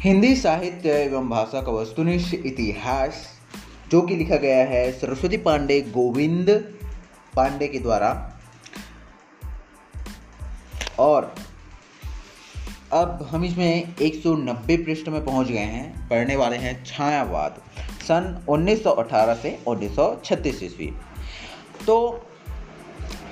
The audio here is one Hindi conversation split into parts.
हिंदी साहित्य एवं भाषा का वस्तुनिष्ठ इतिहास, जो कि लिखा गया है सरस्वती पांडे गोविंद पांडे के द्वारा। और अब हम इसमें 190 पृष्ठ में पहुँच गए हैं, पढ़ने वाले हैं छायावाद, सन 1918 से 1936 ईस्वी। तो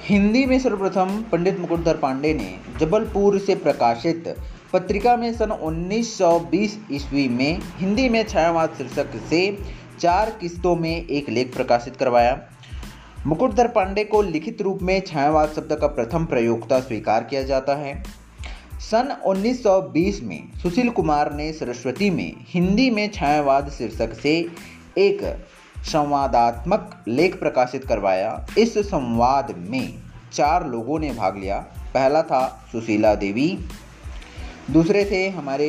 हिंदी में सर्वप्रथम पंडित मुकुटधर पांडे ने जबलपुर से प्रकाशित पत्रिका में सन 1920 ईस्वी में हिंदी में छायावाद शीर्षक से चार किस्तों में एक लेख प्रकाशित करवाया। मुकुटधर पांडे को लिखित रूप में छायावाद शब्द का प्रथम प्रयोगता स्वीकार किया जाता है। सन 1920 में सुशील कुमार ने सरस्वती में हिंदी में छायावाद शीर्षक से एक संवादात्मक लेख प्रकाशित करवाया। इस संवाद में चार लोगों ने भाग लिया। पहला था सुशीला देवी दूसरे थे हमारे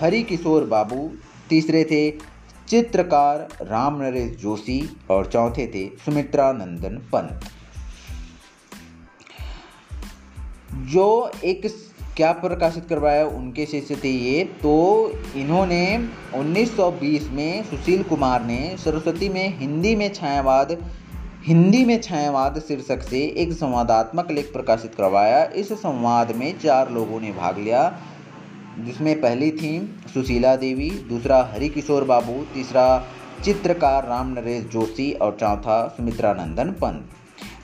हरि किशोर बाबू, तीसरे थे चित्रकार राम नरेश जोशी और चौथे थे सुमित्रा नंदन पंत। जो एक क्या प्रकाशित करवाया उनके शिष्य थे ये तो इन्होंने 1920 में सुशील कुमार ने सरस्वती में हिंदी में छायावाद हिंदी में छायावाद शीर्षक से एक संवादात्मक लेख प्रकाशित करवाया। इस संवाद में चार लोगों ने भाग लिया, जिसमें पहली थी सुशीला देवी, दूसरा हरिकिशोर बाबू, तीसरा चित्रकार राम नरेश जोशी और चौथा सुमित्रा नंदन पंत।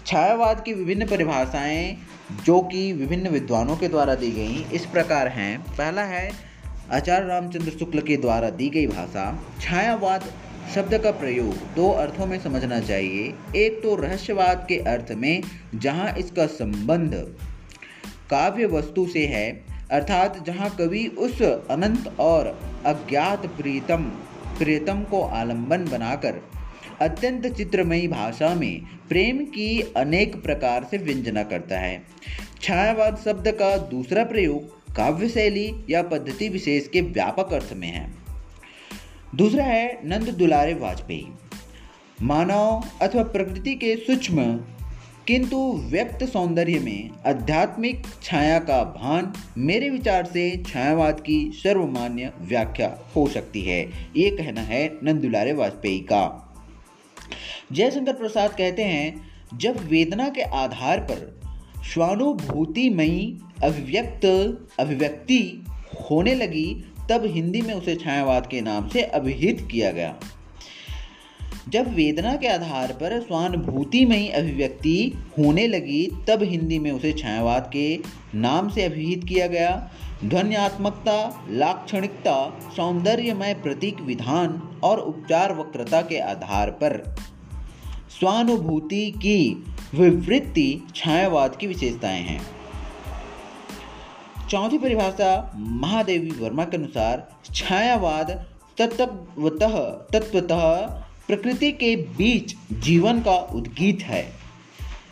छायावाद की विभिन्न परिभाषाएँ, जो कि विभिन्न विद्वानों के द्वारा दी गई, इस प्रकार हैं। पहला है आचार्य रामचंद्र शुक्ल के द्वारा दी गई भाषा। छायावाद शब्द का प्रयोग दो अर्थों में समझना चाहिए। एक तो रहस्यवाद के अर्थ में, जहाँ इसका संबंध काव्य वस्तु से है, अर्थात जहाँ कवि उस अनंत और अज्ञात प्रीतम प्रियतम को आलंबन बनाकर अत्यंत चित्रमयी भाषा में प्रेम की अनेक प्रकार से व्यंजना करता है। छायावाद शब्द का दूसरा प्रयोग काव्य शैली या पद्धति विशेष के व्यापक अर्थ में है। दूसरा है नंद दुलारे वाजपेयी। मानव अथवा प्रकृति के सूक्ष्म, किंतु व्यक्त सौंदर्य में आध्यात्मिक छाया का भान मेरे विचार से छायावाद की सर्वमान्य व्याख्या हो सकती है। ये कहना है नंदुलारे वाजपेयी का। जयशंकर प्रसाद कहते हैं, जब वेदना के आधार पर स्वानुभूतिमयी अभिव्यक्त, अभिव्यक्ति होने लगी तब हिंदी में उसे छायावाद के नाम से अभिहित किया गया। जब वेदना के आधार पर स्वानुभूतिमयी अभिव्यक्ति होने लगी, तब हिंदी में उसे छायावाद के नाम से अभिहित किया गया। ध्वन्यात्मकता, लाक्षणिकता, सौंदर्यमय प्रतीक विधान और उपचार वक्रता के आधार पर स्वानुभूति की विवृत्ति छायावाद की विशेषताएँ हैं। चौथी परिभाषा महादेवी वर्मा के अनुसार छायावाद तत्वतः तत्वतः प्रकृति के बीच जीवन का उद्गीत है।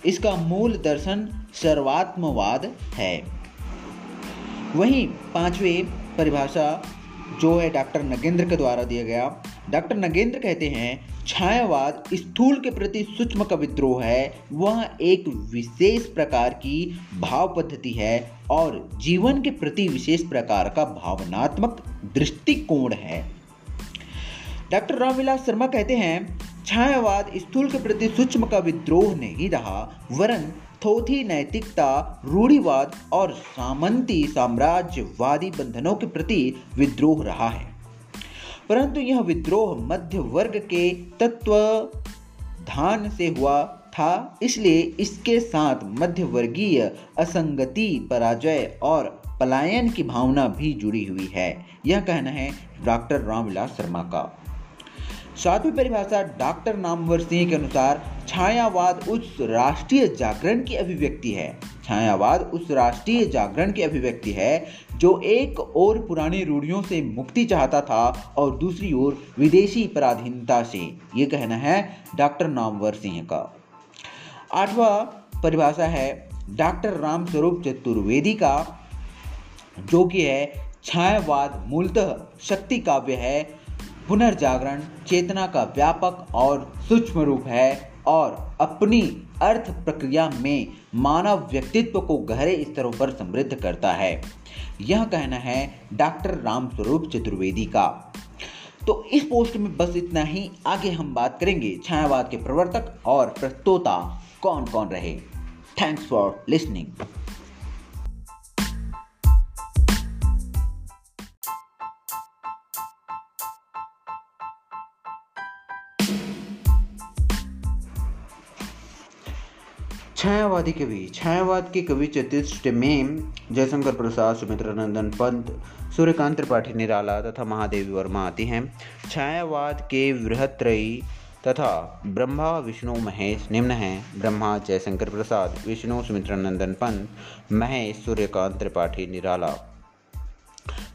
इसका मूल दर्शन सर्वात्मवाद है। वहीं पाँचवें परिभाषा जो है डॉक्टर नगेंद्र के द्वारा दिया गया। डॉक्टर नगेंद्र कहते हैं छायावाद स्थूल के प्रति सूक्ष्म का विद्रोह है, वह एक विशेष प्रकार की भाव पद्धति है और जीवन के प्रति विशेष प्रकार का भावनात्मक दृष्टिकोण है। डॉक्टर रामविलास शर्मा कहते हैं, छायावाद स्थूल के प्रति सूक्ष्म का विद्रोह नहीं रहा, वरन थोथी नैतिकता, रूढ़िवाद और सामंती साम्राज्यवादी बंधनों के प्रति विद्रोह रहा है। परंतु यह विद्रोह मध्य वर्ग के तत्व धान से हुआ था, इसलिए इसके साथ मध्यवर्गीय असंगति, पराजय और पलायन की भावना भी जुड़ी हुई है। यह कहना है डॉक्टर रामविलास शर्मा का। सातवीं परिभाषा डॉक्टर नामवर सिंह के अनुसार छायावाद उस राष्ट्रीय जागरण की अभिव्यक्ति है। छायावाद उस राष्ट्रीय जागरण की अभिव्यक्ति है, जो एक और पुरानी रूढ़ियों से मुक्ति चाहता था और दूसरी ओर विदेशी पराधीनता से। ये कहना है डॉक्टर नामवर सिंह का। आठवां परिभाषा है डॉक्टर रामस्वरूप चतुर्वेदी का, जो कि है छायावाद मूलतः शक्ति काव्य है, पुनर्जागरण, चेतना का व्यापक और सूक्ष्म रूप है और अपनी अर्थ प्रक्रिया में मानव व्यक्तित्व को गहरे स्तरों पर समृद्ध करता है। यह कहना है डॉक्टर रामस्वरूप चतुर्वेदी का। तो इस पोस्ट में बस इतना ही। आगे हम बात करेंगे छायावाद के प्रवर्तक और प्रस्तोता कौन कौन रहे। थैंक्स फॉर लिसनिंग छायावादी कवि छायावाद के कवि चतुष्ट में जयशंकर प्रसाद सुमित्रा नंदन पंत, सूर्यकांत त्रिपाठी, निराला तथा महादेवी वर्मा आती हैं। छायावाद के वृहत्रयी तथा ब्रह्मा, विष्णु, महेश निम्न हैं। ब्रह्मा, जयशंकर प्रसाद, विष्णु सुमित्रा नंदन पंत, महेश, सूर्यकांत त्रिपाठी, निराला।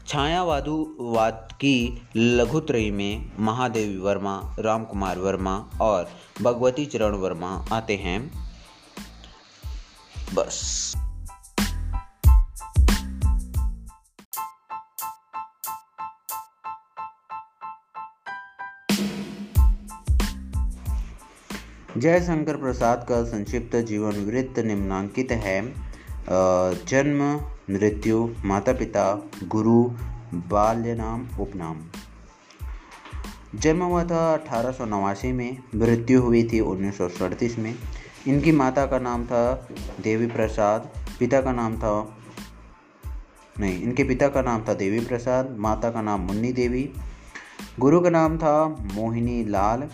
छायावादुवाद की लघुत्रयी में महादेवी वर्मा राम कुमार वर्मा और भगवती चरण वर्मा आते हैं। बस। जयशंकर प्रसाद का संक्षिप्त जीवन वृत्त निम्नांकित है। जन्म, मृत्यु माता पिता गुरु बाल्य नाम उपनाम। जन्म हुआ था अठारह सौ नवासी में, मृत्यु हुई थी उन्नीस में। इनकी माता का नाम था देवी प्रसाद, पिता का नाम था, नहीं, इनके पिता का नाम था देवी प्रसाद, माता का नाम मुन्नी देवी। गुरु का नाम था मोहिनी लाल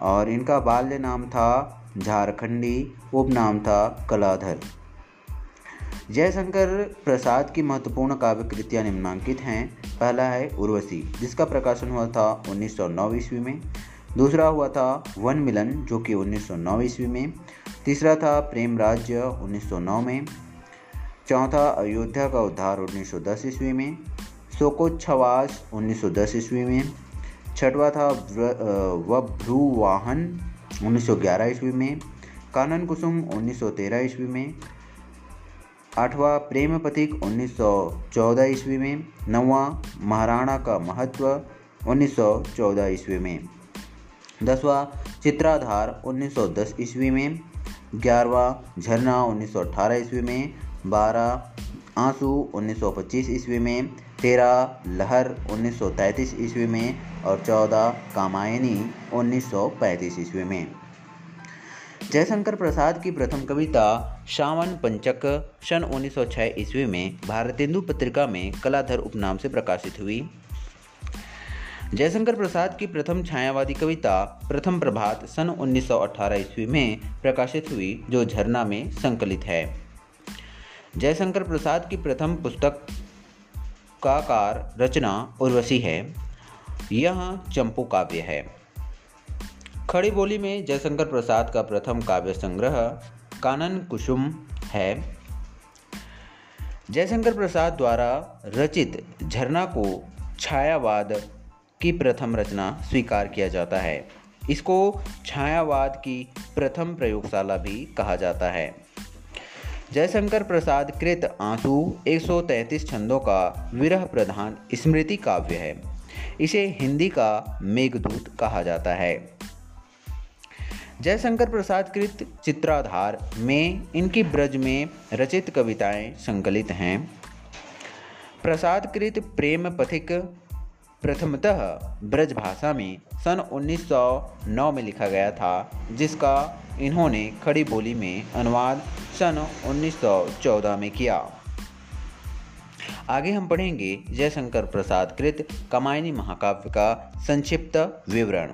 और इनका बाल्य नाम था झारखंडी उपनाम था कलाधर। जयशंकर प्रसाद की महत्वपूर्ण काव्य कृतियाँ निम्नांकित हैं। पहला है उर्वशी, जिसका प्रकाशन हुआ था उन्नीस सौ नौ ईस्वी में। दूसरा हुआ था वन मिलन, जो कि 1909 ईस्वी में। तीसरा था प्रेम राज्य 1909 में। चौथा अयोध्या का उद्धार 1910 ईस्वी में। शोकोच्छवास 1910 ईस्वी में। छठवा था वभ्रुवाहन 1911 ईस्वी में। कानन कुसुम 1913 ईस्वी में। आठवां प्रेम पथिक 1914 ईस्वी में। नौवा महाराणा का महत्व 1914 ईस्वी में। दसवा चित्राधार 1910 ईस्वी में, ग्यारहवा झरना 1918 ईस्वी में बारह आँसू 1925 ईस्वी में तेरह लहर 1933 ईस्वी में और चौदह कामायनी 1935 ईस्वी में। जयशंकर प्रसाद की प्रथम कविता शावन पंचक सन 1906 ईस्वी में भारतेंदु पत्रिका में कलाधर उपनाम से प्रकाशित हुई। जयशंकर प्रसाद की प्रथम छायावादी कविता प्रथम प्रभात सन 1918 ईस्वी में प्रकाशित हुई, जो झरना में संकलित है। जयशंकर प्रसाद की प्रथम पुस्तक का कार रचना उर्वशी है। यह चंपू काव्य है। खड़ी बोली में जयशंकर प्रसाद का प्रथम काव्य संग्रह कानन कुसुम है। जयशंकर प्रसाद द्वारा रचित झरना को छायावाद की प्रथम रचना स्वीकार किया जाता है। इसको छायावाद की प्रथम प्रयोगशाला भी कहा जाता है। जयशंकर प्रसाद कृत आँसू 133 छंदों का विरह प्रधान स्मृति काव्य है। इसे हिंदी का मेघदूत कहा जाता है। जयशंकर प्रसाद कृत चित्राधार में इनकी ब्रज में रचित कविताएँ संकलित हैं। प्रसाद कृत प्रेम पथिक प्रथमतः ब्रजभाषा में सन 1909 में लिखा गया था, जिसका इन्होंने खड़ी बोली में अनुवाद सन 1914 में किया। आगे हम पढ़ेंगे जयशंकर प्रसाद कृत कमायनी महाकाव्य का संक्षिप्त विवरण।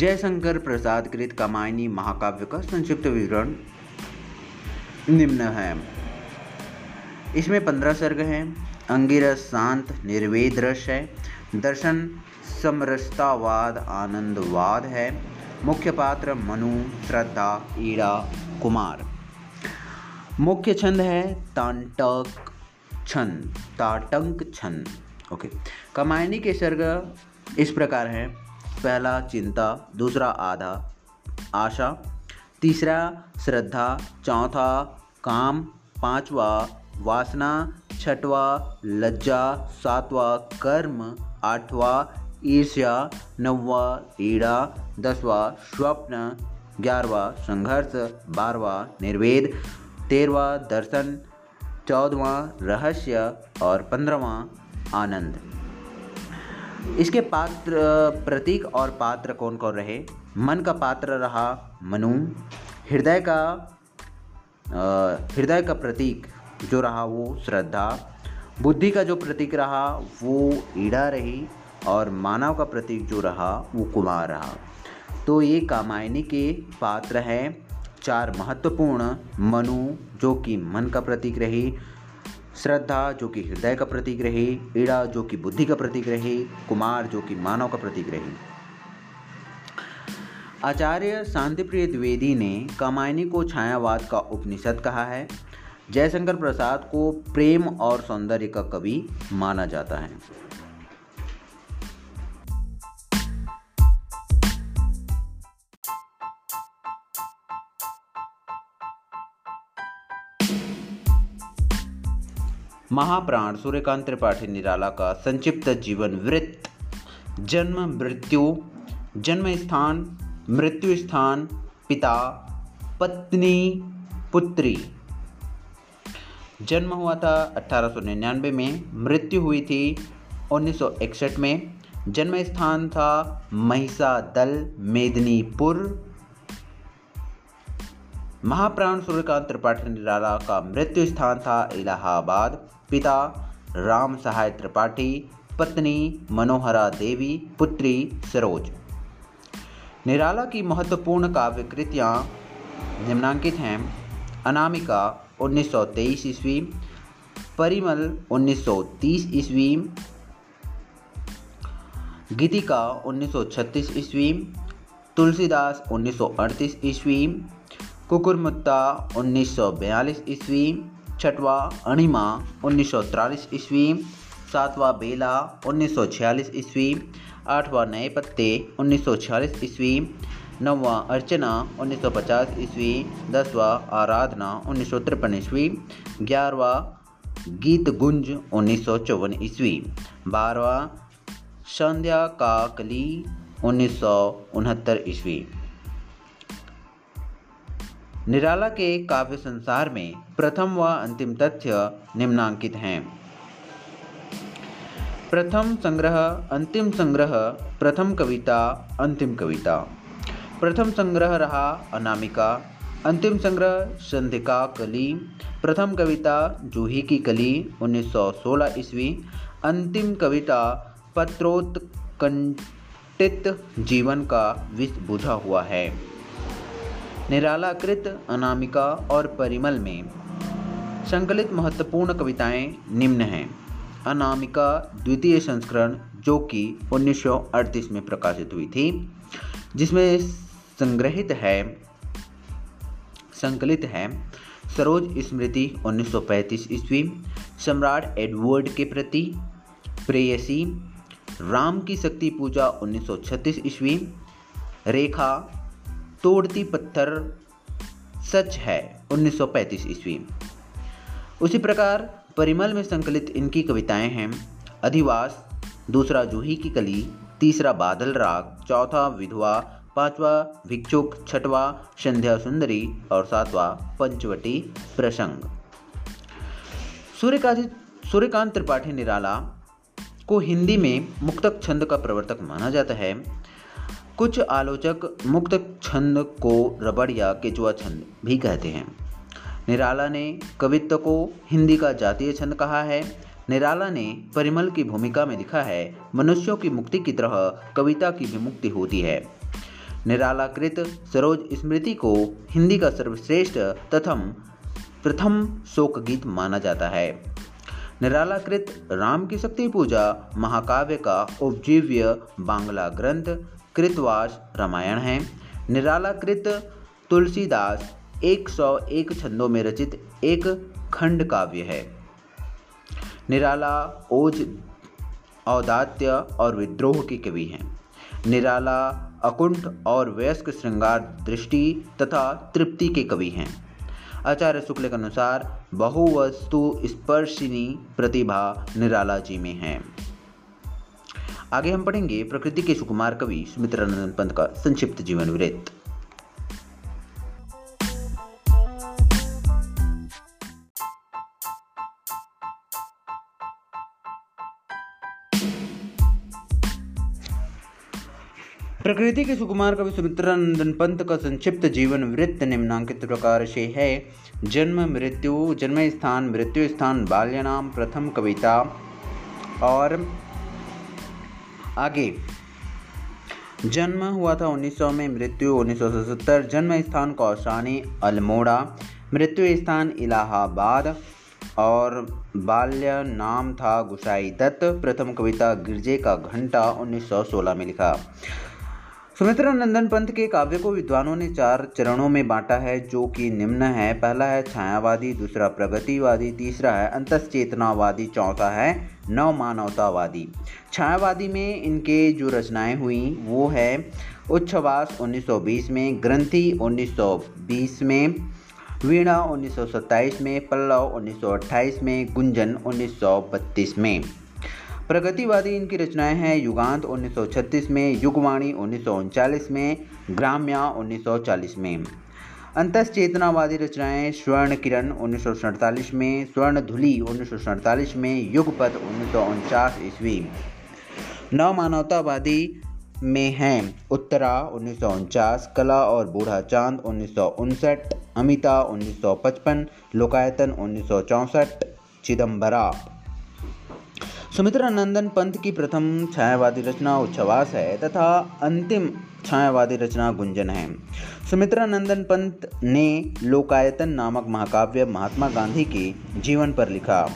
जयशंकर प्रसाद कृत कामायनी महाकाव्य का संक्षिप्त विवरण निम्न है। इसमें पंद्रह सर्ग हैं। अंगिरस शांत, निर्वेद रस है। दर्शन समरसतावाद, आनंदवाद है। मुख्य पात्र मनु, श्रद्धा, ईड़ा, कुमार। मुख्य छंद है तांटक छंद, ताटंक छंद। ओके कमायनी के सर्ग इस प्रकार है। पहला चिंता, दूसरा आधा, आशा, तीसरा श्रद्धा, चौथा काम, पांचवा वासना, छठवा लज्जा, सातवा कर्म, आठवा ईर्ष्या, नौवा ईड़ा, दसवा स्वप्न, ग्यारहवा संघर्ष, बारहवा निर्वेद, तेरहवा दर्शन, चौदहवा रहस्य और पंद्रहवा आनंद। इसके पात्र, प्रतीक और पात्र कौन कौन रहे? मन का पात्र रहा मनु। हृदय का हृदय का प्रतीक जो रहा वो श्रद्धा। बुद्धि का जो प्रतीक रहा वो ईड़ा रही और मानव का प्रतीक जो रहा वो कुमार रहा। तो ये कामायनी के पात्र हैं। चार महत्वपूर्ण मनु जो कि मन का प्रतीक रही श्रद्धा जो कि हृदय का प्रतीक रहे ईड़ा जो कि बुद्धि का प्रतीक रहे, कुमार जो कि मानव का प्रतीक रहे। आचार्य शांतिप्रिय द्विवेदी ने कामायनी को छायावाद का उपनिषद कहा है। जयशंकर प्रसाद को प्रेम और सौंदर्य का कवि माना जाता है। महाप्राण सूर्यकांत त्रिपाठी निराला का संक्षिप्त जीवन वृत्त। जन्म, मृत्यु जन्म स्थान मृत्यु स्थान, पिता, पत्नी, पुत्री। जन्म हुआ था 1899 में, मृत्यु हुई थी 1961 में। जन्म स्थान था महिषा दल मेदिनीपुर। महाप्राण सूर्यकांत त्रिपाठी निराला का मृत्यु स्थान था इलाहाबाद। पिता राम सहाय त्रिपाठी, पत्नी मनोहरा देवी, पुत्री सरोज। निराला की महत्वपूर्ण काव्य कृतियाँ निम्नांकित हैं। अनामिका 1923 ईस्वी, परिमल 1930 ईस्वी, गीतिका 1936 ईस्वी, तुलसीदास 1938 ईस्वी कुकुरमुत्ता 1942 ईस्वी, छठवा अणिमा उन्नीस सौ ईस्वी, सातवां बेला उन्नीस सौ छियालीस ईस्वी, आठवां नए पत्ते उन्नीस सौ छियालीस ईस्वी, नौवा अर्चना 1950 ईस्वी, दसवा आराधना उन्नीस सौ तिरपन ईस्वी ग्यारहवा गीत गुंज उन्नीस सौ चौवन ईस्वी बारहवा संध्या का कली उन्नीस सौ उनहत्तर ईस्वी। निराला के काव्य संसार में प्रथम व अंतिम तथ्य निम्नांकित हैं। प्रथम संग्रह, अंतिम संग्रह, प्रथम कविता, अंतिम कविता। प्रथम संग्रह रहा अनामिका, अंतिम संग्रह संधिका कली, प्रथम कविता जूही की कली 1916 ईस्वी, अंतिम कविता पत्रोत्कंठित जीवन का विष बुझा हुआ है। निरालाकृत, अनामिका और परिमल में संकलित महत्वपूर्ण कविताएँ निम्न हैं। अनामिका द्वितीय संस्करण जो कि 1938 में प्रकाशित हुई थी, जिसमें संग्रहित है, संकलित है सरोज स्मृति 1935 ईस्वी, सम्राट एडवर्ड के प्रति, प्रेयसी, राम की शक्ति पूजा 1936 ईस्वी, रेखा तोड़ती पत्थर सच है 1935 ईस्वी उसी प्रकार परिमल में संकलित इनकी कविताएँ हैं, अधिवास, दूसरा जूही की कली, तीसरा बादल राग, चौथा विधवा, पांचवा भिक्षुक, छठवा संध्या सुंदरी और सातवां पंचवटी प्रसंग। सूर्यकांत सूर्यकांत त्रिपाठी निराला को हिंदी में मुक्तक छंद का प्रवर्तक माना जाता है। कुछ आलोचक मुक्त छंद को रबड़ या केचुआ छंद भी कहते हैं। निराला ने कवित्व को हिंदी का जातीय छंद कहा है। निराला ने परिमल की भूमिका में लिखा है, मनुष्यों की मुक्ति की तरह कविता की भी मुक्ति होती है। निरालाकृत सरोज स्मृति को हिंदी का सर्वश्रेष्ठ तथम प्रथम शोक गीत माना जाता है। निरालाकृत राम की शक्ति पूजा महाकाव्य का उपजीव्य बांग्ला ग्रंथ कृतवास रामायण है। निराला कृत तुलसीदास 101 छंदों में रचित एक खंड काव्य है। निराला, ओज, औदात्य और विद्रोह के कवि हैं। निराला, अकुंठ और वयस्क श्रृंगार दृष्टि तथा तृप्ति के कवि हैं। आचार्य शुक्ल के अनुसार बहुवस्तु स्पर्शिनी प्रतिभा निराला जी में है। आगे हम पढ़ेंगे प्रकृति के सुकुमार कवि सुमित्रानंद पंत का संक्षिप्त जीवन वृत्त। प्रकृति के सुकुमार कवि सुमित्रानंदन पंत का संक्षिप्त जीवन वृत्त निम्नांकित प्रकार से है। जन्म, मृत्यु, जन्म स्थान, मृत्यु स्थान बाल्य नाम प्रथम कविता और आगे। जन्म हुआ था 1900 में, मृत्यु 1977 जन्म स्थान कौशानी, अल्मोड़ा। मृत्यु स्थान इलाहाबाद। और बाल्य नाम था गुसाई दत्त। प्रथम कविता गिरजे का घंटा 1916 में लिखा। सुमित्रा नंदन पंत के काव्य को विद्वानों ने चार चरणों में बांटा है, जो कि निम्न है। पहला है, छायावादी, दूसरा प्रगतिवादी, तीसरा है, अंतचेतनावादी, चौथा है नव मानवतावादी छायावादी में इनके जो रचनाएँ हुई, वो है उच्छवास 1920 में, ग्रंथि 1920 में, वीणा 1927 में, पल्लव 1928 में, गुंजन 1932 में। प्रगतिवादी इनकी रचनाएँ हैं युगांत 1936 में युगवाणी उन्नीस में ग्राम्या 1940 में अंतश्चेतनावादी रचनाएँ स्वर्ण किरण उन्नीस में स्वर्ण धुली उन्नीस में युगपथ उन्नीस ईस्वी नव मानवतावादी में हैं उत्तरा उन्नीस सौ उनचास कला और बूढ़ा चाँद उन्नीस सौ उनसठ अमिता 1955 लोकायतन उन्नीस चिदम्बरा सुमित्रा नंदन पंत की प्रथम छायावादी रचना उच्छवास है तथा अंतिम छायावादी रचना गुंजन है। सुमित्रा नंदन पंत ने लोकायतन नामक महाकाव्य महात्मा गांधी के जीवन पर लिखा।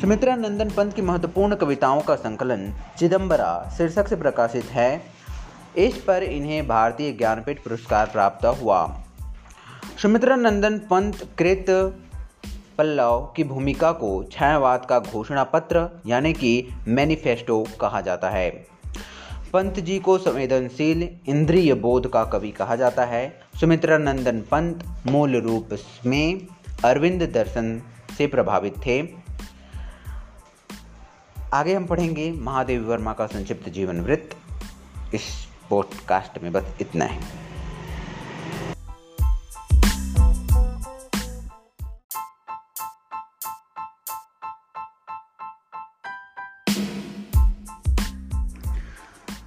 सुमित्रा नंदन पंत की महत्वपूर्ण कविताओं का संकलन चिदम्बरा शीर्षक से प्रकाशित है। इस पर इन्हें भारतीय ज्ञानपीठ पुरस्कार प्राप्त हुआ। सुमित्रा नंदन पंत कृत पल्लव की भूमिका को छायावाद का घोषणा पत्र यानी कि मैनिफेस्टो कहा जाता है। पंत जी को संवेदनशील इंद्रिय बोध का कवि कहा जाता है। सुमित्रा नंदन पंत मूल रूप में अरविंद दर्शन से प्रभावित थे। आगे हम पढ़ेंगे महादेव वर्मा का संक्षिप्त जीवन वृत्त। इस पॉडकास्ट में बस इतना है।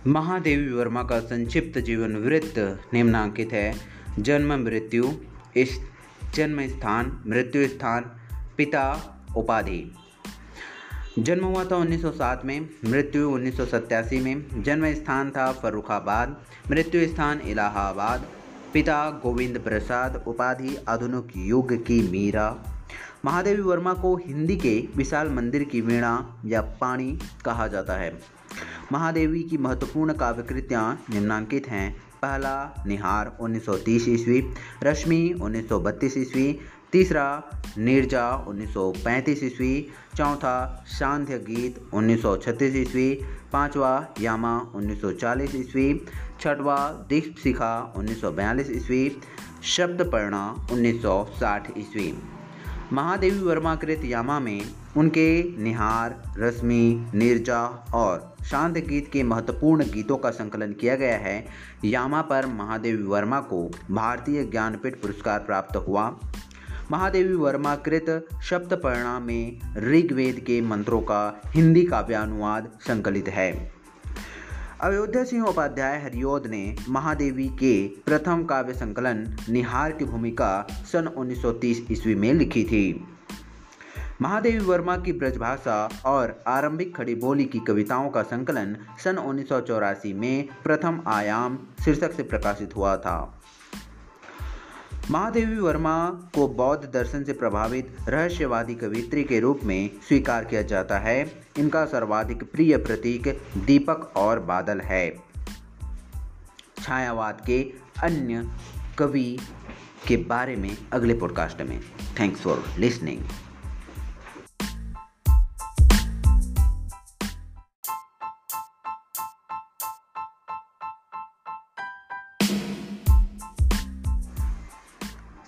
महादेवी वर्मा का संक्षिप्त जीवन वृत्त निम्नांकित है। जन्म, मृत्यु, इस जन्म स्थान, मृत्यु स्थान, पिता, उपाधि। जन्म हुआ था 1907 में, मृत्यु उन्नीस सौ सत्तासी में। जन्म स्थान था फरुखाबाद मृत्यु स्थान इलाहाबाद। पिता गोविंद प्रसाद, उपाधि, आधुनिक युग की मीरा। महादेवी वर्मा को हिंदी के विशाल मंदिर की वीणा या पानी कहा जाता है। महादेवी की महत्वपूर्ण काव्यकृतियाँ निम्नांकित हैं। पहला, निहार 1930 ईस्वी, रश्मि 1932 ईस्वी, तीसरा, निर्जा 1935 ईस्वी, चौथा सांध्य गीत 1936 ईस्वी, पांचवा, यामा 1940 ईस्वी, छठवा दीप शिखा 1942 ईस्वी शब्द शब्दपर्णा 1960 ईस्वी। महादेवी वर्मा कृत यामा में उनके निहार, रश्मि, निर्जा और शांत गीत के महत्वपूर्ण गीतों का संकलन किया गया है। यामा पर महादेवी वर्मा को भारतीय ज्ञानपीठ पुरस्कार प्राप्त हुआ। महादेवी वर्मा कृत शब्द परिणाम में ऋग्वेद के मंत्रों का हिंदी काव्यानुवाद संकलित है। अयोध्या सिंह उपाध्याय हरियोद ने महादेवी के प्रथम काव्य संकलन निहार की भूमिका सन 1930 ईस्वी में लिखी थी। महादेवी वर्मा की ब्रजभाषा और आरंभिक खड़ी बोली की कविताओं का संकलन सन उन्नीस सौ चौरासी में प्रथम आयाम शीर्षक से प्रकाशित हुआ था। महादेवी वर्मा को बौद्ध दर्शन से प्रभावित रहस्यवादी कवित्री के रूप में स्वीकार किया जाता है। इनका सर्वाधिक प्रिय प्रतीक दीपक और बादल है। छायावाद के अन्य कवि के बारे में अगले पॉडकास्ट में। थैंक्स फॉर लिसनिंग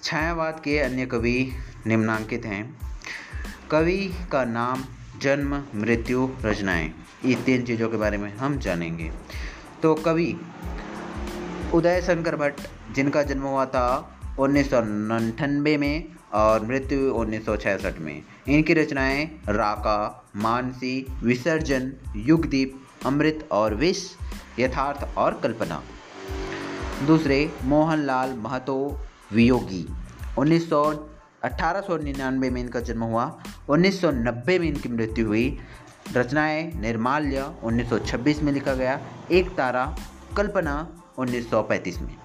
छायावाद के अन्य कवि निम्नांकित हैं। कवि का नाम जन्म, मृत्यु, रचनाएँ, ये तीन चीज़ों के बारे में हम जानेंगे। तो कवि उदय शंकर भट्ट, जिनका जन्म हुआ था उन्नीस में और मृत्यु उन्नीस सौ छियासठ में। इनकी रचनाएँ राका, मानसी, विसर्जन, युगदीप, अमृत और विष, यथार्थ और कल्पना। दूसरे, मोहनलाल महतो वियोगी। उन्नीस सौ में इनका जन्म हुआ। 1990 में इनकी मृत्यु हुई। रचनाएँ निर्माल्य 1926 में लिखा गया। एक तारा, कल्पना 1935 में।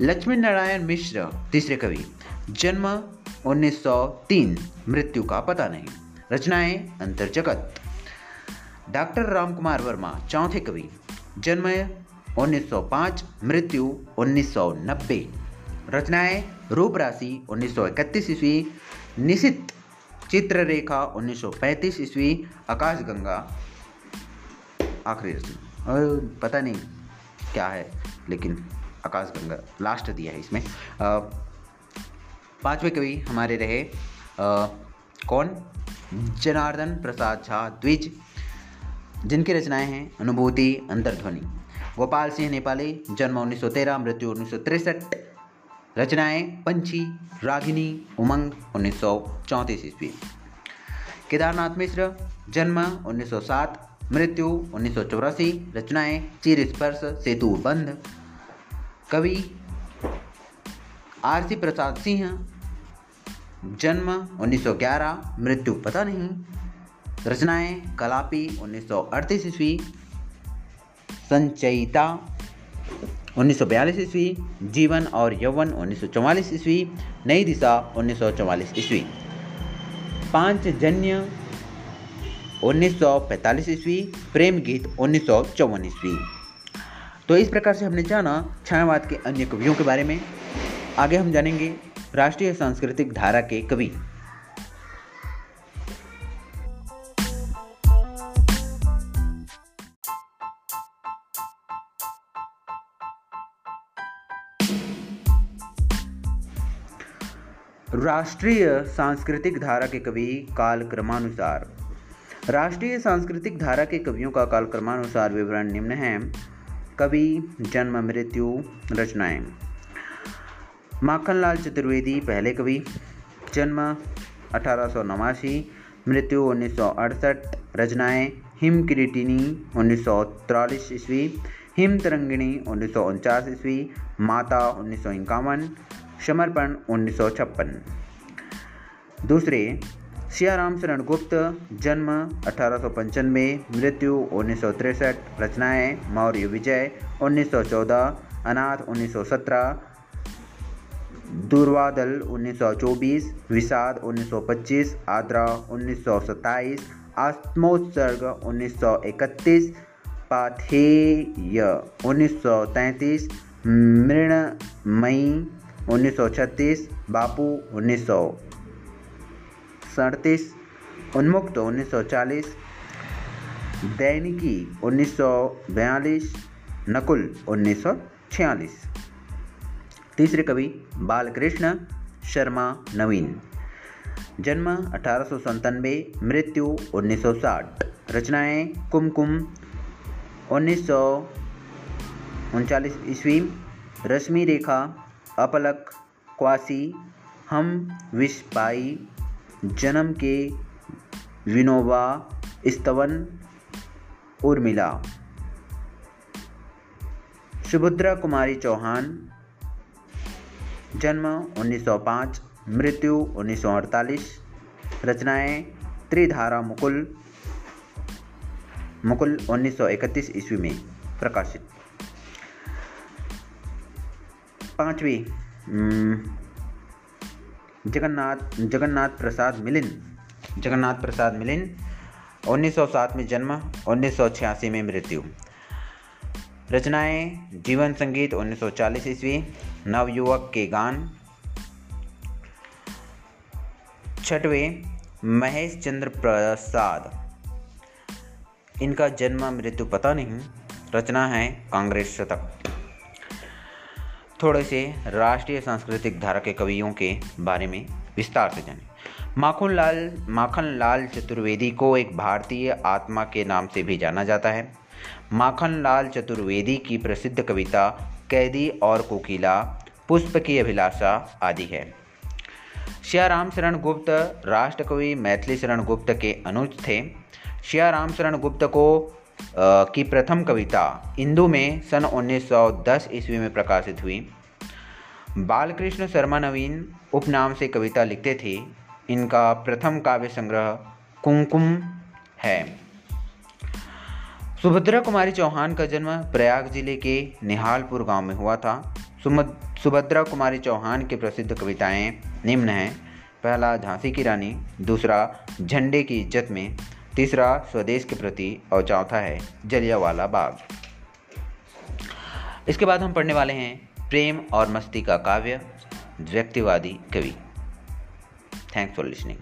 लक्ष्मी नारायण मिश्र, तीसरे कवि। जन्म 1903 मृत्यु का पता नहीं। रचनाएँ अंतर जगत डॉक्टर राम कुमार वर्मा, चौथे कवि। जन्म 1905 मृत्यु 1990 रचनाएँ रूप राशि उन्नीस ईस्वी निशित चित्ररेखा 1935 ईस्वी आकाश गंगा आखिरी रचना पता नहीं क्या है लेकिन आकाश गंगा लास्ट दिया है इसमें। पाँचवें कवि हमारे रहे आ, कौन? जनार्दन प्रसाद झा द्विज जिनकी रचनाएँ हैं अनुभूति अंतर्ध्वनि। गोपाल सिंह नेपाली जन्म 1913 मृत्यु उन्नीस रचनाएँ पंछी, रागिनी, उमंग, उन्नीस सौ चौंतीस ईस्वी। केदारनाथ मिश्र, जन्म 1907 मृत्यु उन्नीस रचनाएँ चिर स्पर्श सेतु बंध। कवि आरसी प्रसाद सिंह, जन्म 1911 मृत्यु पता नहीं। रचनाएँ कलापी उन्नीस ईस्वी, संचयिता 1942 ईस्वी, जीवन और यौवन 1944 ईस्वी, नई दिशा 1944 ईस्वी। पाँच जन्य 1945 ईस्वी, प्रेम गीत उन्नीस सौ चौवन ईस्वी। तो इस प्रकार से हमने जाना छायावाद के अन्य कवियों के बारे में। आगे हम जानेंगे राष्ट्रीय सांस्कृतिक धारा के कवि। राष्ट्रीय सांस्कृतिक धारा के कवि काल क्रमानुसार राष्ट्रीय सांस्कृतिक धारा के कवियों का काल क्रमानुसार विवरण निम्न है। कवि, जन्म, मृत्यु, रचनाएँ। माखनलाल चतुर्वेदी, पहले कवि। जन्म, अठारह सौ नवासी। मृत्यु, उन्नीस रचनाएँ, हिम किरीटिनी, उन्नीस ईस्वी। हिम तरंगिणी, उन्नीस ईस्वी। माता, उन्नीस सौ इक्यावन। समर्पण उन्नीस सौ छप्पन। दूसरे, सियाराम शरण गुप्त जन्म अठारह सौ पंचानवे, मृत्यु उन्नीस रचनाएँ मौर्य विजय 1914 अनाथ 1917 दुर्वादल 1924 विषाद 1925 आद्रा 1927 आत्मोत्सर्ग 1931 पाथेय 1933 मृणमयी 1936 बापू उन्नीस सड़तीस उन्मुक्त 1940 दैनिकी 1942 नकुल 1946 तीसरे कवि बालकृष्ण शर्मा नवीन। जन्म अठारह मृत्यु 1960 रचनाएँ कुमकुम। उन्नीस सौ ईस्वी, रश्मि रेखा। अपलक, क्वासी, हम विषपाई जन्म के विनोबा, स्तवन, उर्मिला। सुभद्रा कुमारी चौहान, जन्म 1905 मृत्यु 1948 रचनाएँ त्रिधारा मुकुल मुकुल 1931 ईस्वी में प्रकाशित। पांचवी। जगन्नाथ जगन्नाथ प्रसाद मिलिन। जगन्नाथ प्रसाद मिलिन। 1907 में जन्म 1986 में मृत्यु। रचनाएँ, जीवन संगीत 1940 ईस्वी। नवयुवक के गान। छठवें, महेश चंद्र प्रसाद। इनका जन्म, मृत्यु पता नहीं। रचना है कांग्रेस शतक। थोड़े से राष्ट्रीय सांस्कृतिक धारा के कवियों के बारे में विस्तार से जानें। माखन लाल माखन लाल चतुर्वेदी को एक भारतीय आत्मा के नाम से भी जाना जाता है। माखन लाल चतुर्वेदी की प्रसिद्ध कविता कैदी और कोकिला, पुष्प की अभिलाषा आदि है। श्याराम शरण गुप्त राष्ट्रकवि मैथिली शरण गुप्त के अनुज थे। श्याराम शरण गुप्त को की प्रथम कविता इंदू में सन 1910 ईस्वी में प्रकाशित हुई। बालकृष्ण शर्मा नवीन उपनाम से कविता लिखते थे। इनका प्रथम काव्य संग्रह कुमकुम है। सुभद्रा कुमारी चौहान का जन्म प्रयाग ज़िले के निहालपुर गाँव में हुआ था। सुभद्रा कुमारी चौहान की प्रसिद्ध कविताएँ निम्न हैं। पहला, झांसी की रानी, दूसरा, झंडे की इज़्ज़त में, तीसरा, स्वदेश के प्रति, और चौथा है, जलियावाला बाग। इसके बाद हम पढ़ने वाले हैं प्रेम और मस्ती का काव्य, व्यक्तिवादी कवि। थैंक्स फॉर लिसनिंग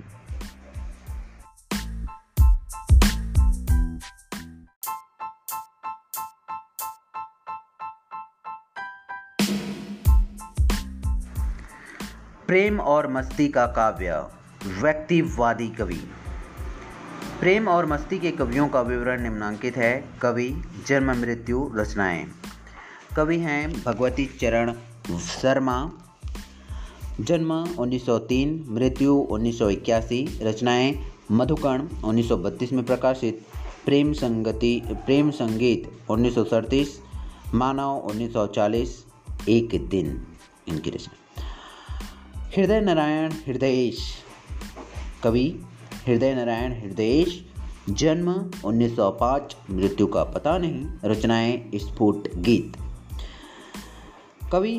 प्रेम और मस्ती का काव्य, व्यक्तिवादी कवि। प्रेम और मस्ती के कवियों का विवरण निम्नांकित है। कवि, जन्म, मृत्यु, रचनाएँ। कवि हैं भगवती चरण शर्मा। जन्म 1903 मृत्यु 1981 रचनाएँ मधुकर्ण 1932 में प्रकाशित। प्रेम संगति, प्रेम संगीत उन्नीस मानव 1940 एक दिन, इनकी रचना। हृदय नारायण हृदयेश कवि, हृदय नारायण हृदयेश जन्म 1905 मृत्यु का पता नहीं। रचनाएँ स्फुट गीत। कवि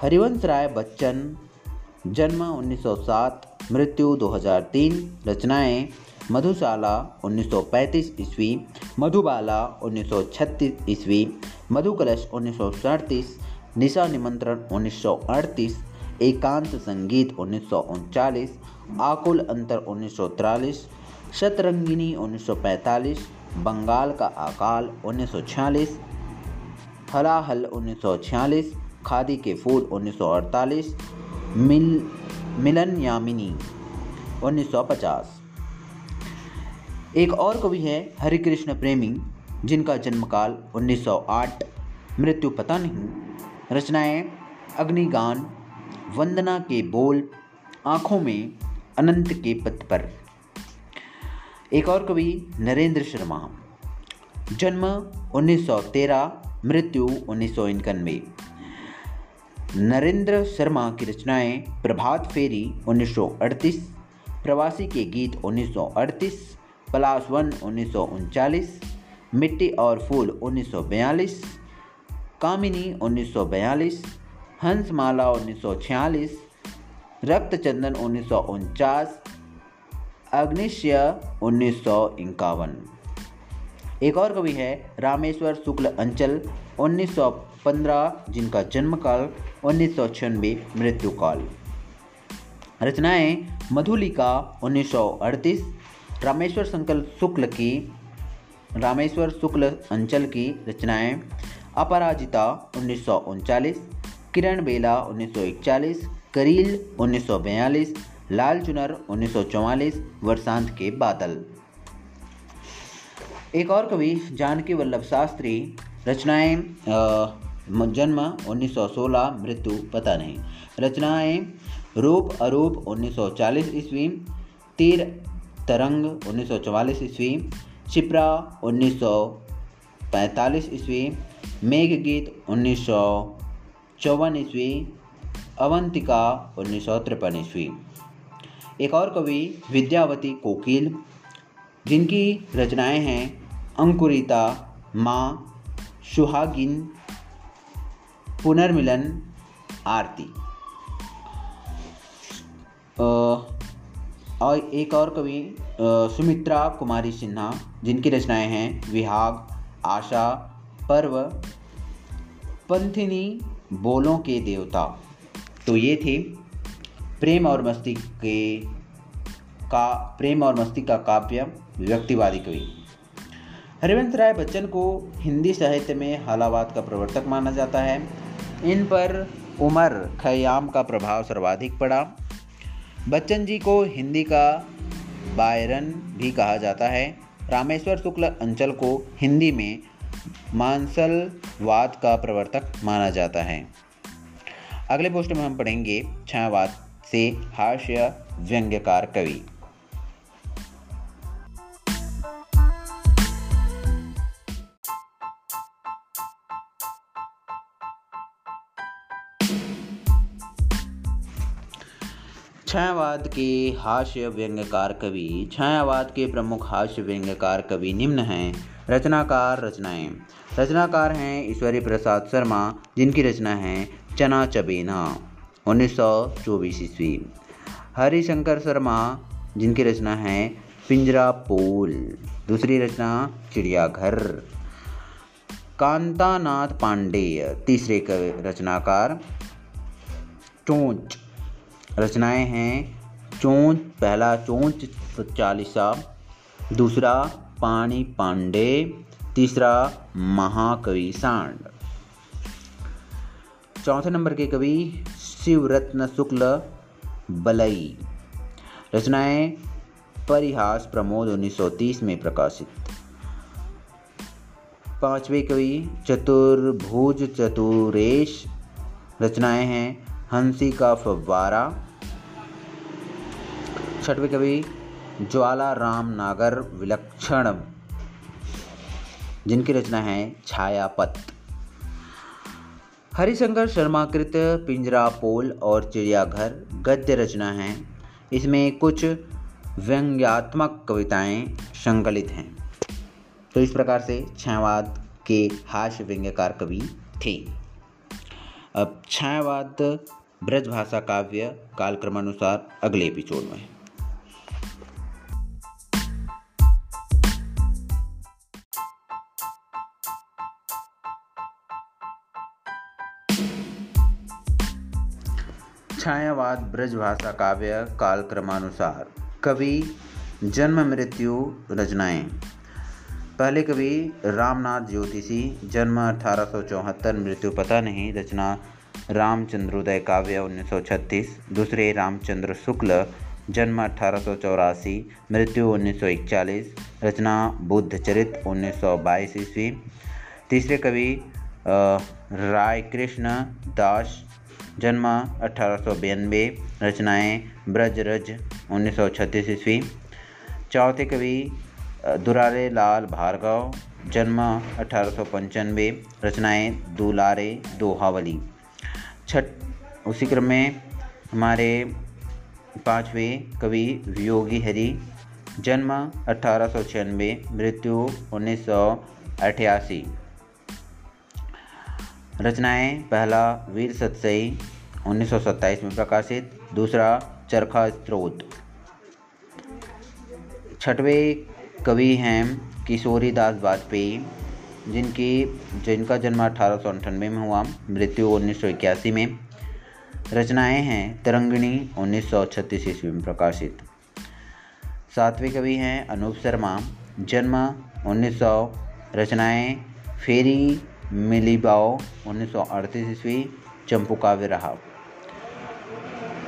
हरिवंश राय बच्चन जन्म 1907 मृत्यु 2003 रचनाएँ मधुशाला 1935 ईस्वी मधुबाला 1936 ईस्वी मधुकलश उन्नीस निशा निमंत्रण 1938 एकांत संगीत उन्नीस आकुल अंतर उन्नीस शतरंगिनी 1945 बंगाल का अकाल 1946 हलाहल 1946 खादी के फूल 1948 मिल मिलन यामिनी 1950 एक और कवि है, हरिकृष्ण प्रेमी, जिनका जन्मकाल 1908 मृत्यु पता नहीं। रचनाएँ, अग्निगान, वंदना के बोल, आँखों में अनंत के पथ पर। एक और कवि, नरेंद्र शर्मा। जन्म 1913 मृत्यु उन्नीस सौ इक्यानवे। नरेंद्र शर्मा की रचनाएँ प्रभात फेरी 1938 प्रवासी के गीत 1938 प्लास वन उन्नीस मिट्टी और फूल 1942 कामिनी 1942 हंसमाला उन्नीस सौ छियालीस, रक्तचंदन उन्नीस अग्निश्य उन्नीस एक और कवि है रामेश्वर शुक्ल अंचल 1915 जिनका जन्मकाल उन्नीस सौ छियानवे मृत्यु काल रचनाएँ मधुलिका 1938 रामेश्वर संकल शुक्ल की, रामेश्वर शुक्ल अंचल की रचनाएँ, अपराजिता, उन्नीस किरण बेला 1941 करील 1942 लाल चुनर 1944 वर्षांत के बादल। एक और कवि, जानकी वल्लभ शास्त्री, रचनाएँ जन्म 1916 मृत्यु पता नहीं। रचनाएँ रूप अरूप 1940 ईस्वी, तीर तरंग 1944 ईस्वी छिपरा 1945 ईस्वी, मेघ गीत उन्नीस ईस्वी, अवंतिका उन्नीस सौ तिरपन ईस्वी। एक और कवि, विद्यावती कोकिल, जिनकी रचनाएँ हैं अंकुरिता, माँ सुहागिन पुनर्मिलन आरती। और एक और कवि सुमित्रा कुमारी सिन्हा, जिनकी रचनाएँ हैं विहाग, आशा, पर्व, पंथिनी, बोलों के देवता। तो ये थे प्रेम और मस्ती के का, प्रेम और मस्ती का काव्य, व्यक्तिवादी कवि। हरिवंश राय बच्चन को हिंदी साहित्य में हालावाद का प्रवर्तक माना जाता है। इन पर उमर खयाम का प्रभाव सर्वाधिक पड़ा। बच्चन जी को हिंदी का बायरन भी कहा जाता है। रामेश्वर शुक्ल अंचल को हिंदी में मांसलवाद का प्रवर्तक माना जाता है। अगले पोस्ट में हम पढ़ेंगे छायावाद से हास्य व्यंग्यकार कवि। छायावाद के हास्य व्यंग्यकार कवि, छायावाद के प्रमुख हास्य व्यंग्यकार कवि निम्न हैं। रचनाकार रचनाएँ। रचनाकार हैं ईश्वरी प्रसाद शर्मा, जिनकी रचना है चना चबेना, उन्नीस सौ चौबीस ईस्वी। हरिशंकर शर्मा, जिनकी रचना है पिंजरा पोल। दूसरी रचना, चिड़ियाघर। कांतानाथ पांडेय, तीसरे रचनाकार, चोंच। रचनाएँ हैं। चोंच, पहला चोंच, चालीसा। दूसरा, पानी पांडे। तीसरा, महाकवि सांड। चौथे नंबर के कवि, शिवरत्न शुक्ल बलई। रचनाएँ, परिहास प्रमोद 1930 में प्रकाशित। पांचवे कवि, चतुर्भुज चतुरेश। रचनाएँ हैं, हँसी का फव्वारा। छठवें कवि ज्वाला राम नागर विलक्षण। जिनकी रचना है छायापत। हरिशंकर शर्माकृत, पिंजरा पोल और चिड़ियाघर गद्य रचना है। इसमें कुछ व्यंग्यात्मक कविताएँ संकलित हैं। तो इस प्रकार से छायावाद के हास्य व्यंग्यकार कवि थे। अब छायावाद ब्रजभाषा काव्य कालक्रमानुसार अगले एपिसोड में छायावाद ब्रजभाषा काव्य काल क्रमानुसार कवि, जन्म मृत्यु रचनाएँ। पहले कवि रामनाथ ज्योतिषी, जन्म अठारह सौ चौहत्तर, मृत्यु पता नहीं, रचना रामचंद्रोदय काव्य 1936 दूसरे रामचंद्र शुक्ल, जन्म अठारह सौ चौरासी, मृत्यु 1941 रचना बुद्ध चरित उन्नीस ईस्वी। तीसरे कवि राय कृष्ण दास जन्म अठारह रचनाएँ ब्रज रज उन्नीस सौ छत्तीस ईस्वी। चौथे कवि दुरारे लाल भार्गव, जन्म अठारह रचनाएँ दुलारे दोहावली। छठ, उसी क्रम में हमारे पाँचवें कवि योगी हरि, जन्म अठारह सौ छियानवे, मृत्यु उन्नीस सौ अठासी रचनाएँ, पहला, वीर सतसई 1927 में प्रकाशित, दूसरा, चरखा स्त्रोत छठवें कवि हैं किशोरी दास वाजपेयी, जिनकी, जिनका जन्म अठारह में हुआ, मृत्यु उन्नीस सौ इक्यासी में। रचनाएँ हैं तरंगिणी, उन्नीस सौ छत्तीस ईस्वी में प्रकाशित। सातवें कवि हैं अनूप शर्मा, जन्म 1900 रचनाएँ, फेरी मिलीबाओ उन्नीस सौ अड़तीस ईस्वी चंपू काव्य रहा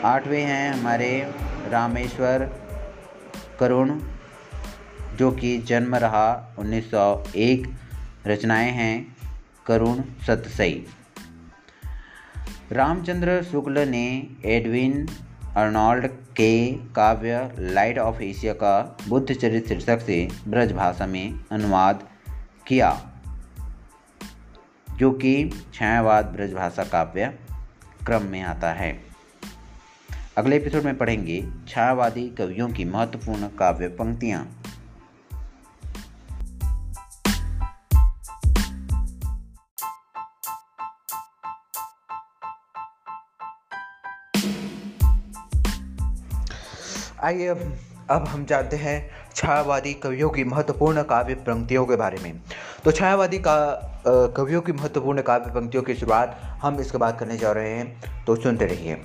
आठवें हैं हमारे रामेश्वर करुण, जो कि जन्म रहा 1901 रचनाएँ हैं करुण सतसई रामचंद्र शुक्ल ने एडविन अर्नॉल्ड के काव्य लाइट ऑफ़ एशिया का बुद्ध चरित्र शीर्षक से ब्रज भाषा में अनुवाद किया। जो कि छायावाद ब्रजभाषा काव्य क्रम में आता है। अगले एपिसोड में पढ़ेंगे छायावादी कवियों की महत्वपूर्ण काव्य पंक्तियाँ। आइए अब हम जानते हैं छायावादी कवियों की महत्वपूर्ण काव्य पंक्तियों के बारे में। तो छायावादी का कवियों की महत्वपूर्ण काव्य पंक्तियों की शुरुआत हम इसके बाद करने जा रहे हैं तो सुनते रहिए।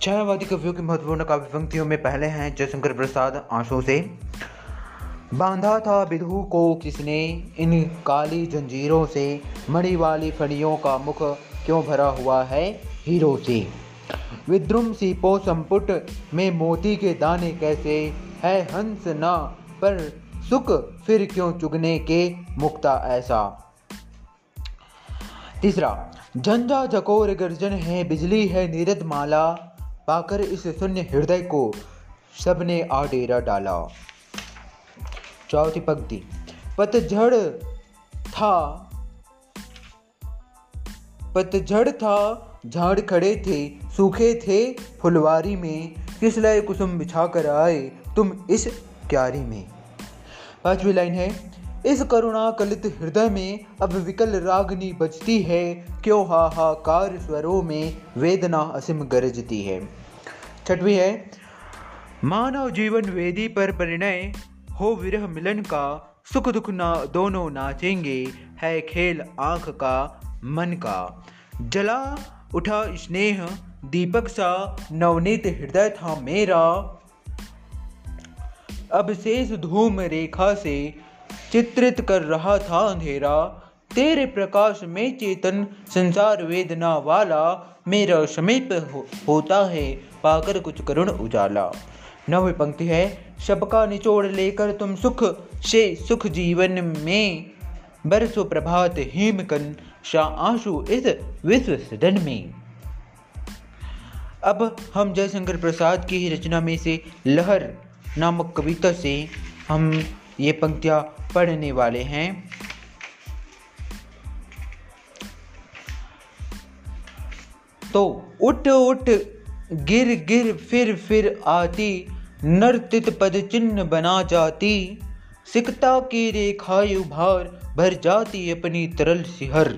छायावादी कवियों की महत्वपूर्ण काव्य पंक्तियों में पहले हैं जयशंकर प्रसाद आँसू से। बांधा था विधु को किसने? इन काली जंजीरों से मणि वाली फड़ियों का मुख क्यों भरा हुआ है? हीरो से। विद्रुम सी पो संपुट में मोती के दाने कैसे है? हंस ना, पर सुख फिर क्यों चुगने के मुक्ता ऐसा? तीसरा, झंझा झकोर गर्जन है, बिजली है नीरद माला। पाकर इस शून्य हृदय को सबने आ डेरा डाला। चौथी पंक्ति। पतझड़ था पतझड़ था, झाड़ खड़े थे, सूखे थे फुलवारी में। किस लय कुसुम बिछा कर आए तुम इस क्यारी में? पांचवी लाइन है, इस करुणा कलित हृदय में अब विकल रागनी बजती है। क्यों हाहाकार स्वरों में वेदना असीम गरजती है। छठवी है, मानव जीवन वेदी पर परिणय। हो विरह मिलन का सुख दुख ना दोनों नाचेंगे है खेल आँख का मन का। जला उठा स्नेह दीपक सा नवनीत हृदय था मेरा। अब शेष धूम रेखा से चित्रित कर रहा था अंधेरा। तेरे प्रकाश में चेतन संसार वेदना वाला मेरा समीप हो, होता है पाकर कुछ करुण उजाला। नवी पंक्ति है सबका निचोड़ लेकर तुम सुख से सुख जीवन में। बरसो प्रभात हेमकन शाह आँसू इस विश्व सदन में। अब हम जयशंकर प्रसाद की ही रचना में से लहर नामक कविता से हम ये पंक्तियाँ पढ़ने वाले हैं। तो उठ उठ, गिर गिर, फिर फिर आती नर्तित पद चिन्ह बना जाती। सिकता की रेखाएँ उभार, भर जाती अपनी तरल सिहर।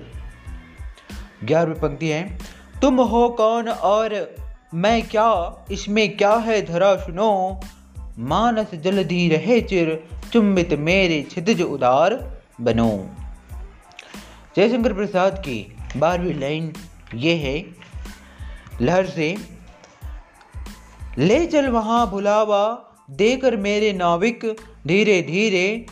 ग्यारहवीं पंक्ति है, तुम हो कौन और मैं क्या? इसमें क्या है धरा सुनो। मानस जल्दी रहे चिर चुम्बित मेरे छिदज उदार बनो। जयशंकर प्रसाद की बारहवीं लाइन ये है, लहर से ले चल वहाँ भुलावा देकर मेरे नाविक धीरे धीरे।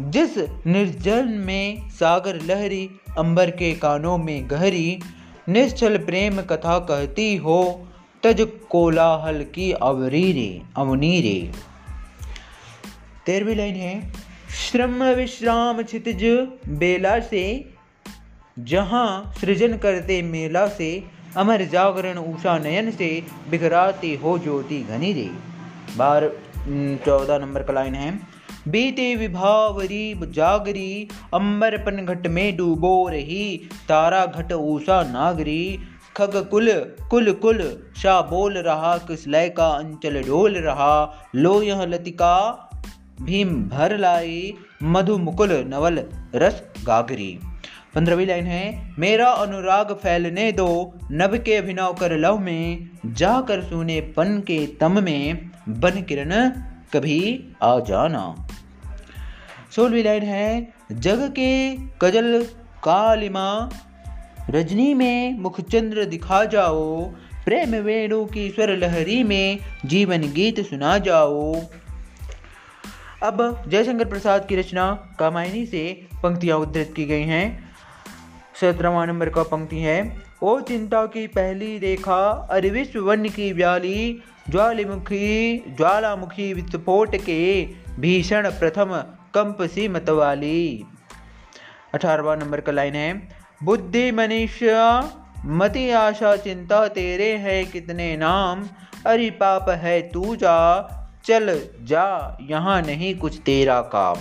जिस निर्जल में सागर लहरी अंबर के कानों में गहरी, निश्चल प्रेम कथा कहती हो, तज कोलाहल की अवरीरे, अवनीरे। तेरहवीं लाइन है, श्रम विश्राम क्षितिज बेला से, जहाँ सृजन करते मेला से अमर जागरण उषा नयन से बिखराती हो ज्योति घनी रे बार चौदह नंबर का लाइन है। बीते विभावरी जागरी, अंबर पन घट में डूबो रही, तारा घट ऊषा नागरी। खग कुल कुल कुल शाह बोल रहा, किस लय का अंचल डोल रहा। लो यह लतिका, भीम भर लाई, मधु मुकुल नवल रस गागरी। पंद्रहवीं लाइन है, मेरा अनुराग फैलने दो, नभ के अभिनव कर लव में, जाकर सुने पन के तम में, बन किरण कभी आ जाना। सोलहवीं लाइन है, जग के कजल कालिमा, रजनी में मुखचंद्र दिखा जाओ, प्रेम वेणु की स्वर लहरी में जीवन गीत सुना जाओ। अब जयशंकर प्रसाद की रचना कामायनी से पंक्तियाँ उद्धृत की गई हैं। सत्रहवा नंबर का पंक्ति है। ओ चिंता की पहली रेखा अरे वन की व्याली, ज्वालामुखी ज्वालामुखी विस्फोट के भीषण प्रथम कंप सी मतवाली अठारहवा नंबर का लाइन है। बुद्धि मनुष्य, मति आशा चिंता तेरे है कितने नाम, अरे पाप है तू जा, चल जा, यहाँ नहीं कुछ तेरा काम।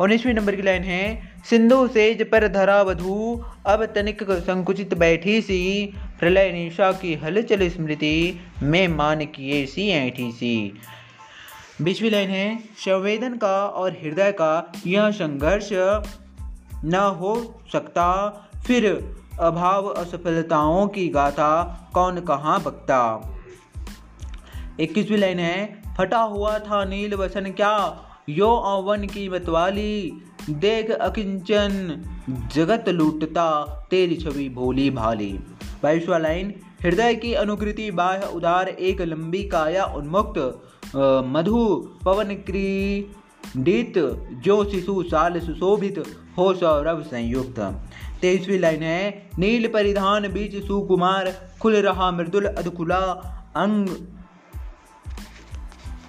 उन्नीसवीं नंबर की लाइन है। सिंधु सेज पर धरा वधु। अब तनिक संकुचित बैठी सी। प्रलय निशा की हलचल स्मृति में मान किए सी ऐठी सी। बीसवीं लाइन है, संवेदन का और हृदय का यह संघर्ष न हो सकता। फिर अभाव असफलताओं की गाथा कौन कहाँ बकता। इक्कीसवीं लाइन है, फटा हुआ था नील वसन क्या? यो अवन की मतवाली देख अकिंचन, जगत लूटता, तेरी छवि भोली भाली। बाईसवा लाइन, हृदय की अनुकृति बाह उदार, एक लंबी काया उन्मुक्त मधु पवन क्रीडित, जो शिशु साल सुशोभित हो सौरभ संयुक्त। तेईसवीं लाइन है, नील परिधान, बीच सुकुमार, खुल रहा मृदुल अधकुला, अंग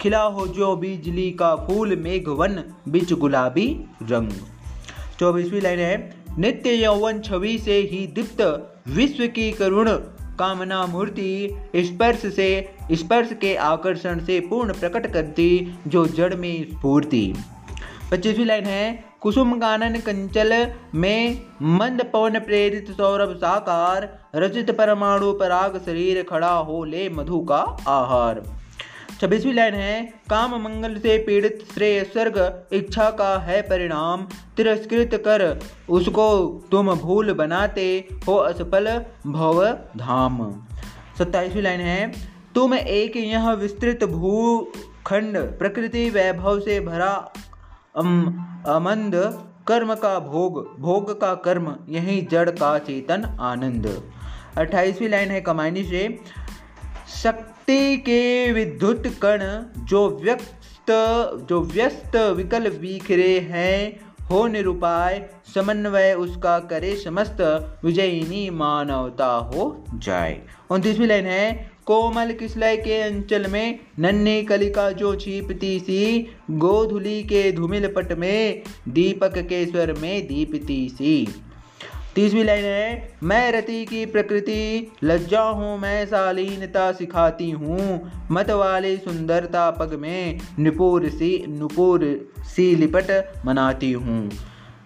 खिला हो जो बिजली का फूल, मेघवन, बीच गुलाबी रंग। चौबीसवीं लाइन है, नित्य यौवन छवि से ही दीप्त, विश्व की करुण कामना मूर्ति स्पर्श से, स्पर्श के आकर्षण से पूर्ण प्रकट करती जो जड़ में स्फूर्ति। पच्चीसवीं लाइन है, कुसुम कानन कंचल में मंद पवन प्रेरित सौरभ साकार, रचित परमाणु पराग शरीर खड़ा हो ले मधु का आहार। छब्बीसवीं लाइन है काम मंगल से पीड़ित श्रेय स्वर्ग इच्छा का है परिणाम। तिरस्कृत कर उसको तुम भूल बनाते हो असफल भव धाम सत्ताईसवीं लाइन है तुम एक यह विस्तृत भूखंड प्रकृति वैभव से भरा अम, अमंद कर्म का भोग भोग का कर्म यही जड़ का चेतन आनंद। अट्ठाईसवीं लाइन है कमाइनी से शक्ति के विद्युत कण जो व्यक्त, जो व्यस्त विकल बिखरे हैं, हो निरुपाय, समन्वय उसका करे समस्त, विजयिनी मानवता हो जाए। उनतीसवीं लाइन है, कोमल किसलय के अंचल में, नन्ही कलिका जो छिपती सी, गोधुली के धूमिल पट में, दीपक के स्वर में दीपती सी। तीसवीं लाइन है, मैं रति की प्रकृति, लज्जा हूँ, मैं शालीनता सिखाती हूँ। मत वाली सुंदरता पग में निपुर सी, नुपुर सी लिपट मनाती हूँ।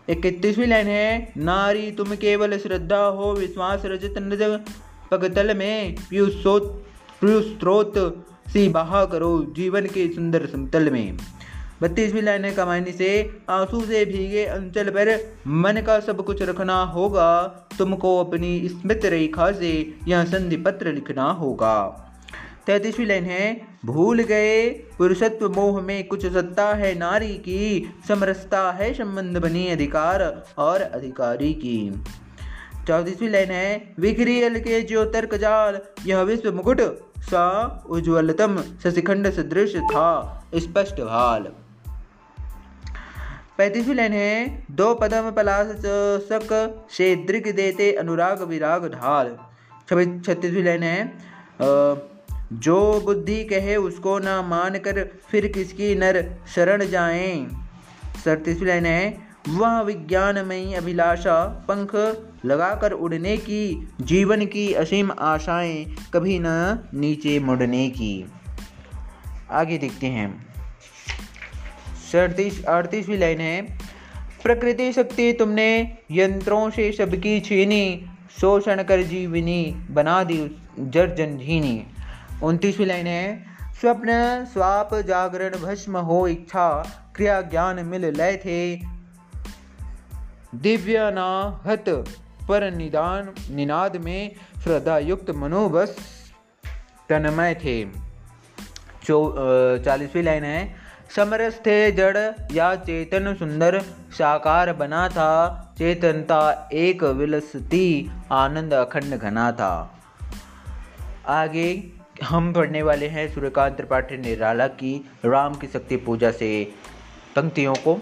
इकतीसवीं लाइन है, नारी तुम केवल श्रद्धा हो, विश्वास रजत नज पगतल में पीयूषोत पीयूस्त्रोत सी बहा करो जीवन के सुंदर समतल में। बत्तीसवीं लाइन है कमानी से। आँसू से भीगे अंचल पर मन का सब कुछ रखना होगा। तुमको अपनी स्मृत रेखा से यह संधि पत्र लिखना होगा। तैतीसवीं लाइन है, भूल गए। पुरुषत्व मोह में कुछ सत्ता है नारी की। समरसता है संबंध बनी अधिकार और अधिकारी की। चौतीसवीं लाइन है विक्रियल के जो तर्क जाल यह विश्व मुकुट सा उज्ज्वलतम शशिखंड सदृश था। स्पष्ट भाल। पैंतीसवीं लाइन है, दो पदम पलाश सक से दृग देते अनुराग विराग ढाल। छत्तीसवीं लाइन है जो बुद्धि कहे उसको ना मान कर फिर किसकी नर शरण जाए? सड़तीसवीं लाइन है, वह विज्ञानमयी अभिलाषा, पंख लगाकर उड़ने की, जीवन की असीम आशाएँ कभी न नीचे मुड़ने की। आगे देखते हैं। सड़तीस अड़तीसवीं लाइन है। प्रकृति शक्ति तुमने यंत्रों से सबकी छीनी, शोषण कर जीवनी बना दी जर जनझीनी उनतीसवीं लाइन है, स्वप्न, स्वाप, जागरण, भस्म, हो, इच्छा, क्रिया, ज्ञान, मिल, लय थे। दिव्य, नाहत, पर निदान, निनाद में श्रद्धा युक्त, मनोबस, तन्मय थे। चौ चालीसवीं लाइन है समरस थे जड़, या चेतन सुंदर, साकार बना था, चेतनता एक विलसती, आनंद अखंड घना था। आगे हम पढ़ने वाले हैं सूर्यकांत त्रिपाठी निराला की राम की शक्ति पूजा से पंक्तियों को।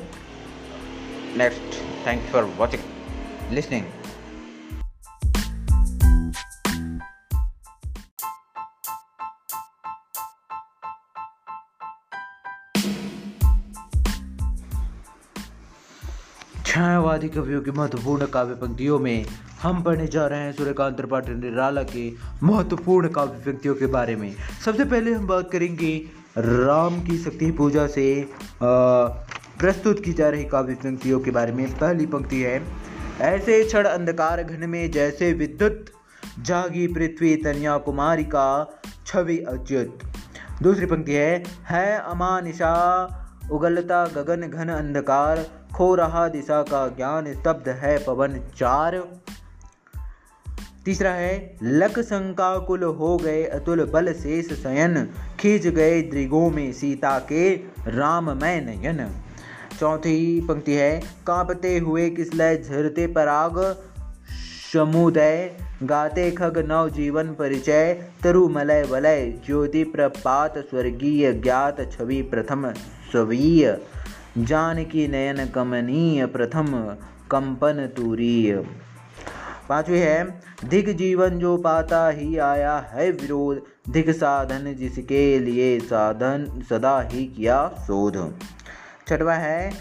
Next thanks for watching listening छायावादी कवियों की महत्वपूर्ण काव्य पंक्तियों में हम पढ़ने जा रहे हैं सूर्यकांत त्रिपाठी निराला के महत्वपूर्ण काव्य पंक्तियों के बारे में। सबसे पहले हम बात करेंगे राम की शक्ति पूजा से प्रस्तुत की जा रही काव्य पंक्तियों के बारे में। पहली पंक्ति है, ऐसे क्षण अंधकार घन में जैसे विद्युत जागी पृथ्वी तनिया कुमारी का छवि अच्युत। दूसरी पंक्ति है है अमानिशा, उगलता गगन घन अंधकार खो रहा दिशा का ज्ञान स्तब्ध है पवन चार। तीसरा है, लक शंकाकुल हो गए अतुल बल शेष शयन, खींच गए द्रिगों में सीता के राम मैं नयन। चौथी पंक्ति है, कांपते हुए किसलय झरते पराग? समुदय गाते खग नव जीवन परिचय, तरु मलय वलय ज्योति प्रपात स्वर्गीय ज्ञात छवि प्रथम स्वीय। जानकी नयन कमनीय प्रथम कंपन तूरीय। पांचवी है धिक जीवन जो पाता ही आया है विरोध धिक साधन जिसके लिए साधन सदा ही किया शोध। छठवा है,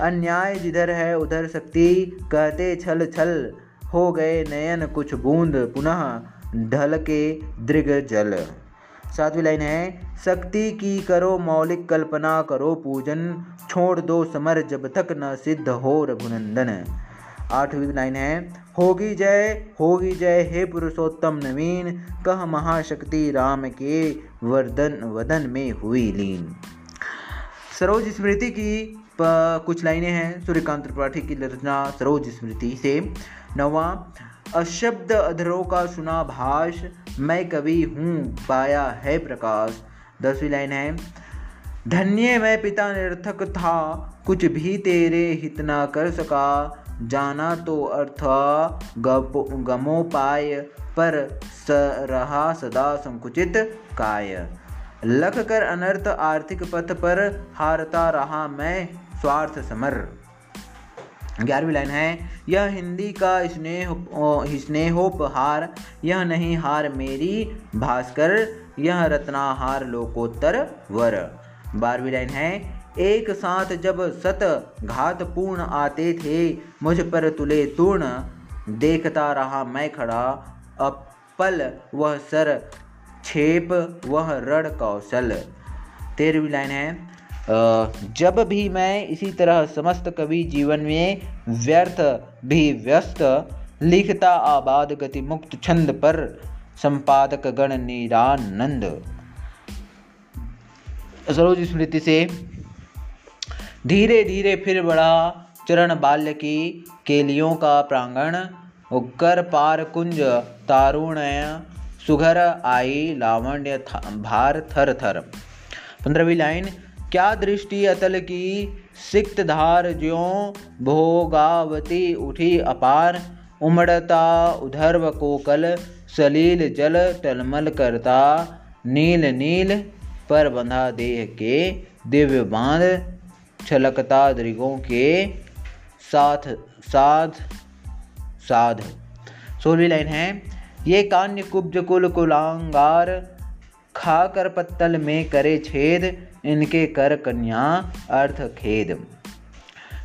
अन्याय जिधर है उधर शक्ति, कहते छल छल, हो गए नयन कुछ बूंद, पुनः ढल के दृग जल। सातवीं लाइन है, शक्ति की करो मौलिक कल्पना, करो पूजन, छोड़ दो समर जब तक न सिद्ध हो रघुनंदन। आठवीं लाइन है, होगी जय होगी जय हे पुरुषोत्तम नवीन, कह महाशक्ति राम के वर्दन वदन में हुई लीन। सरोज स्मृति की कुछ लाइनें हैं, सूर्यकांत त्रिपाठी की रचना सरोज स्मृति से। नवा अशब्द अधरों का सुना भाष, मैं कवि हूँ, पाया है प्रकाश। दसवीं लाइन है, धन्य मैं पिता निरर्थक था, कुछ भी तेरे हित ना कर सका। जाना तो अर्थ गमो पाय, पर स रहा सदा संकुचित काय। लख कर अनर्थ आर्थिक पथ पर, हारता रहा मैं स्वार्थ समर। ग्यारहवीं लाइन है, यह हिंदी का स्नेह स्नेहोपहार, यह नहीं हार मेरी भास्कर, यह रत्नाहार लोकोत्तर वर। बारहवीं लाइन है, एक साथ जब सत घात पूर्ण आते थे, मुझ पर तुले तूर्ण, देखता रहा मैं खड़ा, अपल वह सर, छेप वह रण कौशल। तेरहवीं लाइन है जब भी मैं इसी तरह समस्त कवि जीवन में व्यर्थ भी व्यस्त, लिखता आबाद गति मुक्त छंद पर संपादक गण निरानंद। सरोज स्मृति से धीरे धीरे फिर बढ़ा चरण बाल्य की केलियों का प्रांगण कर पार कुंज तारुण्य सुघर आई लावण्य भार थर थर। पंद्रहवीं लाइन क्या दृष्टि अतल की? सिक्त धार ज्यों भोगावती उठी अपार, उमड़ता उधर्व कोकल, सलील जल टलमल करता, नील नील पर बंधा देह के दिव्य बाँध, छलकता दृगों के साथ, साध साध। सोलहवीं लाइन है, ये कान्य कुब्ज कुल कुलांगार खाकर पत्तल में करे छेद, इनके कर कन्या, अर्थ खेद।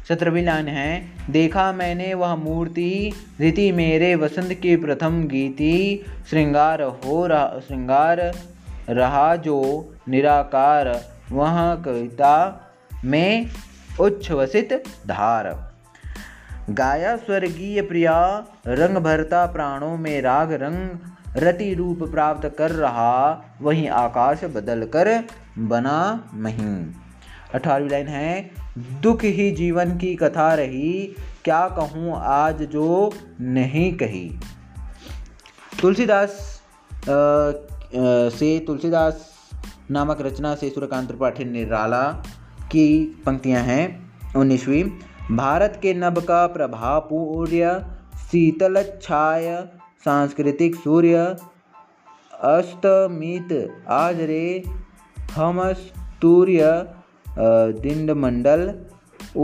सत्रहवीं लाइन है, देखा मैंने वह मूर्ति, रीति मेरे वसंत की प्रथम गीति। श्रृंगार हो रहा श्रृंगार रहा जो निराकार, वह कविता में उच्छ्वसित धार। गाया स्वर्गीय प्रिया, रंग भरता प्राणों में राग, रंग रति रूप प्राप्त कर रहा, वहीं आकाश बदल कर बना महीन अठारहवीं लाइन है, दुख ही जीवन की कथा रही, क्या कहूँ आज जो नहीं कही। तुलसीदास से तुलसीदास नामक रचना से सूर्यकांत त्रिपाठी निराला की पंक्तियाँ हैं। उन्नीसवीं, भारत के नभ का प्रभाव पूर्य, शीतल छाय सांस्कृतिक सूर्य अस्तमित आज रे हम तूर्य दिंडमंडल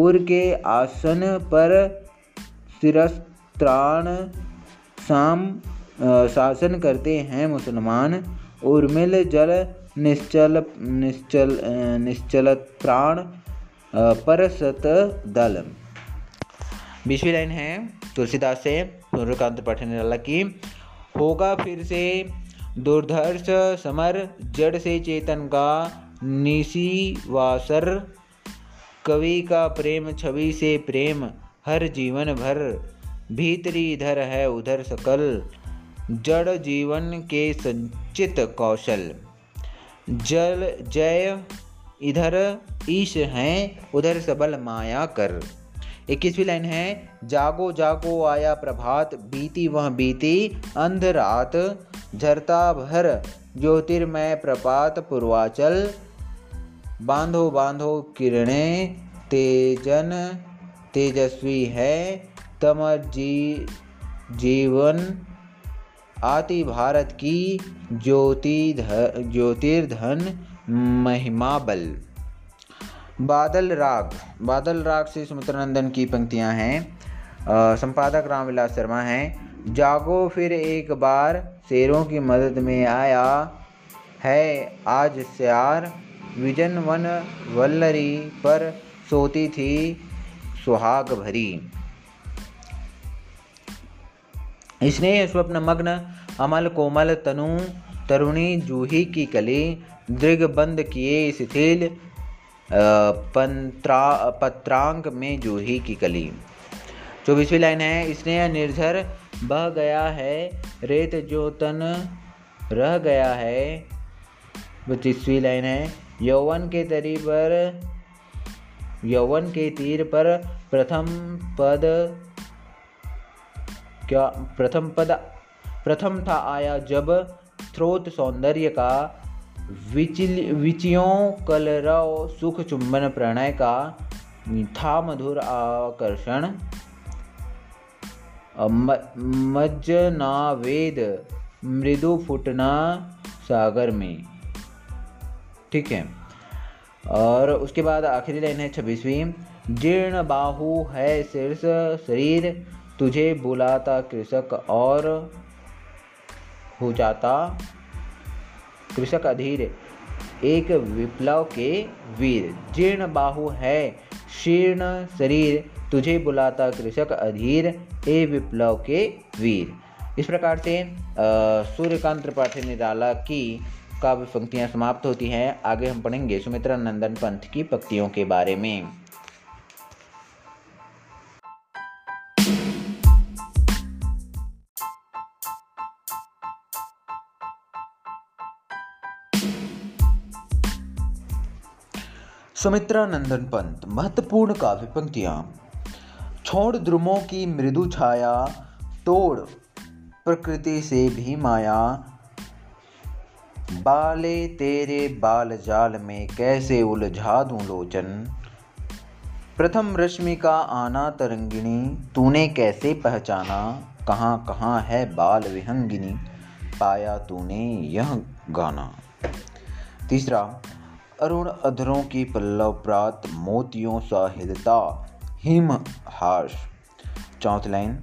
उर के आसन पर सिरस्त्राण शाम शासन करते हैं मुसलमान। उर्मिल जल निश्चल निश्चल निश्चल प्राण परसत दल बीसवीं लाइन है तुलसीदास से। सूर्यकांत पठन की, होगा फिर से दुर्धर्ष समर, जड़ से चेतन का निशी वासर, कवि का प्रेम, छवि से प्रेम, हर जीवन भर भीतरी इधर है उधर सकल, जड़ जीवन के संचित कौशल। जल जय, इधर ईश हैं, उधर सबल माया कर। इक्कीसवीं लाइन है, जागो जागो आया प्रभात, बीती वह बीती अंध रात झरता भर, ज्योतिर्मय प्रपात, पूर्वाचल, बांधो बांधो किरणें, तेजन, तेजस्वी है तमर जी जीवन, आति भारत की ज्योति ज्योतिर्धन महिमा बल बादल राग। बादल राग से सुमित्रानंदन की पंक्तियाँ हैं। संपादक रामविलास शर्मा हैं। जागो फिर एक बार, शेरों की मदद में आया है आज स्यार। विजन वन वल्लरी पर सोती थी सुहाग भरी। स्नेह, स्वप्न, मग्न, अमल, कोमल, तनु, तरुणी, जूही की कली, दृग बंद किए शिथिल पंत्रा पत्रांग में जूही की कली। चौबीसवीं लाइन है स्नेह निर्झर बह गया है, रेत जो तन रह गया है। पच्चीसवीं लाइन है, यौवन के तरी पर, यौवन के तीर पर प्रथम पद क्या, प्रथम पद, प्रथम था आया जब, स्रोत सौंदर्य का विचियों, कलरव, सुख चुंबन प्रणय का था मधुर आकर्षण मज्जना वेद मृदु फुटना सागर में। ठीक है। और उसके बाद आखिरी लाइन है छब्बीसवीं। जीर्ण बाहु है शीर्ष शरीर, तुझे बुलाता कृषक और हो जाता कृषक अधीर, एक विप्लव के वीर। जीर्ण बाहु है, शीर्ण शरीर, तुझे बुलाता कृषक अधीर, ए विप्लव के वीर। इस प्रकार से सूर्यकांत त्रिपाठी निराला की काव्य पंक्तियाँ समाप्त होती हैं। आगे हम पढ़ेंगे सुमित्रा नंदन पंथ की पंक्तियों के बारे में। सुमित्रा नंदन पंत, महत्वपूर्ण काव्य पंक्तियाँ। छोड़ द्रुमों की मृदु छाया, तोड़ प्रकृति से भी माया। बाले तेरे बाल जाल में कैसे उलझा दूँ लोचन? प्रथम रश्मि का आना तरंगिणी, तूने कैसे पहचाना? कहाँ कहाँ है बाल विहंगिनी? पाया तूने यह गाना। तीसरा अरुण अधरों की पल्लव प्रात मोतियों सा हिलता हिम हाश चौथ लाइन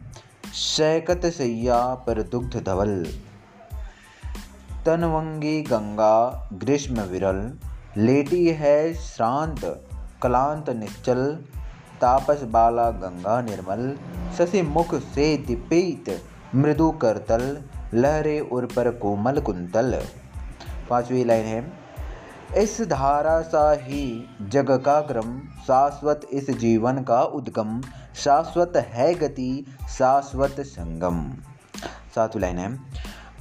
शैकत सैया पर दुग्ध धवल। तनवंगी गंगा ग्रीष्म विरल, लेटी है श्रांत क्लांत निश्चल। तापस बाला गंगा निर्मल शशि मुख से दीपित मृदु करतल, लहरे उर पर कोमल कुंतल। पांचवी लाइन है इस धारा सा ही जग का क्रम, शाश्वत इस जीवन का उद्गम, शाश्वत है गति, शाश्वत संगम। सातवीं लाइन है।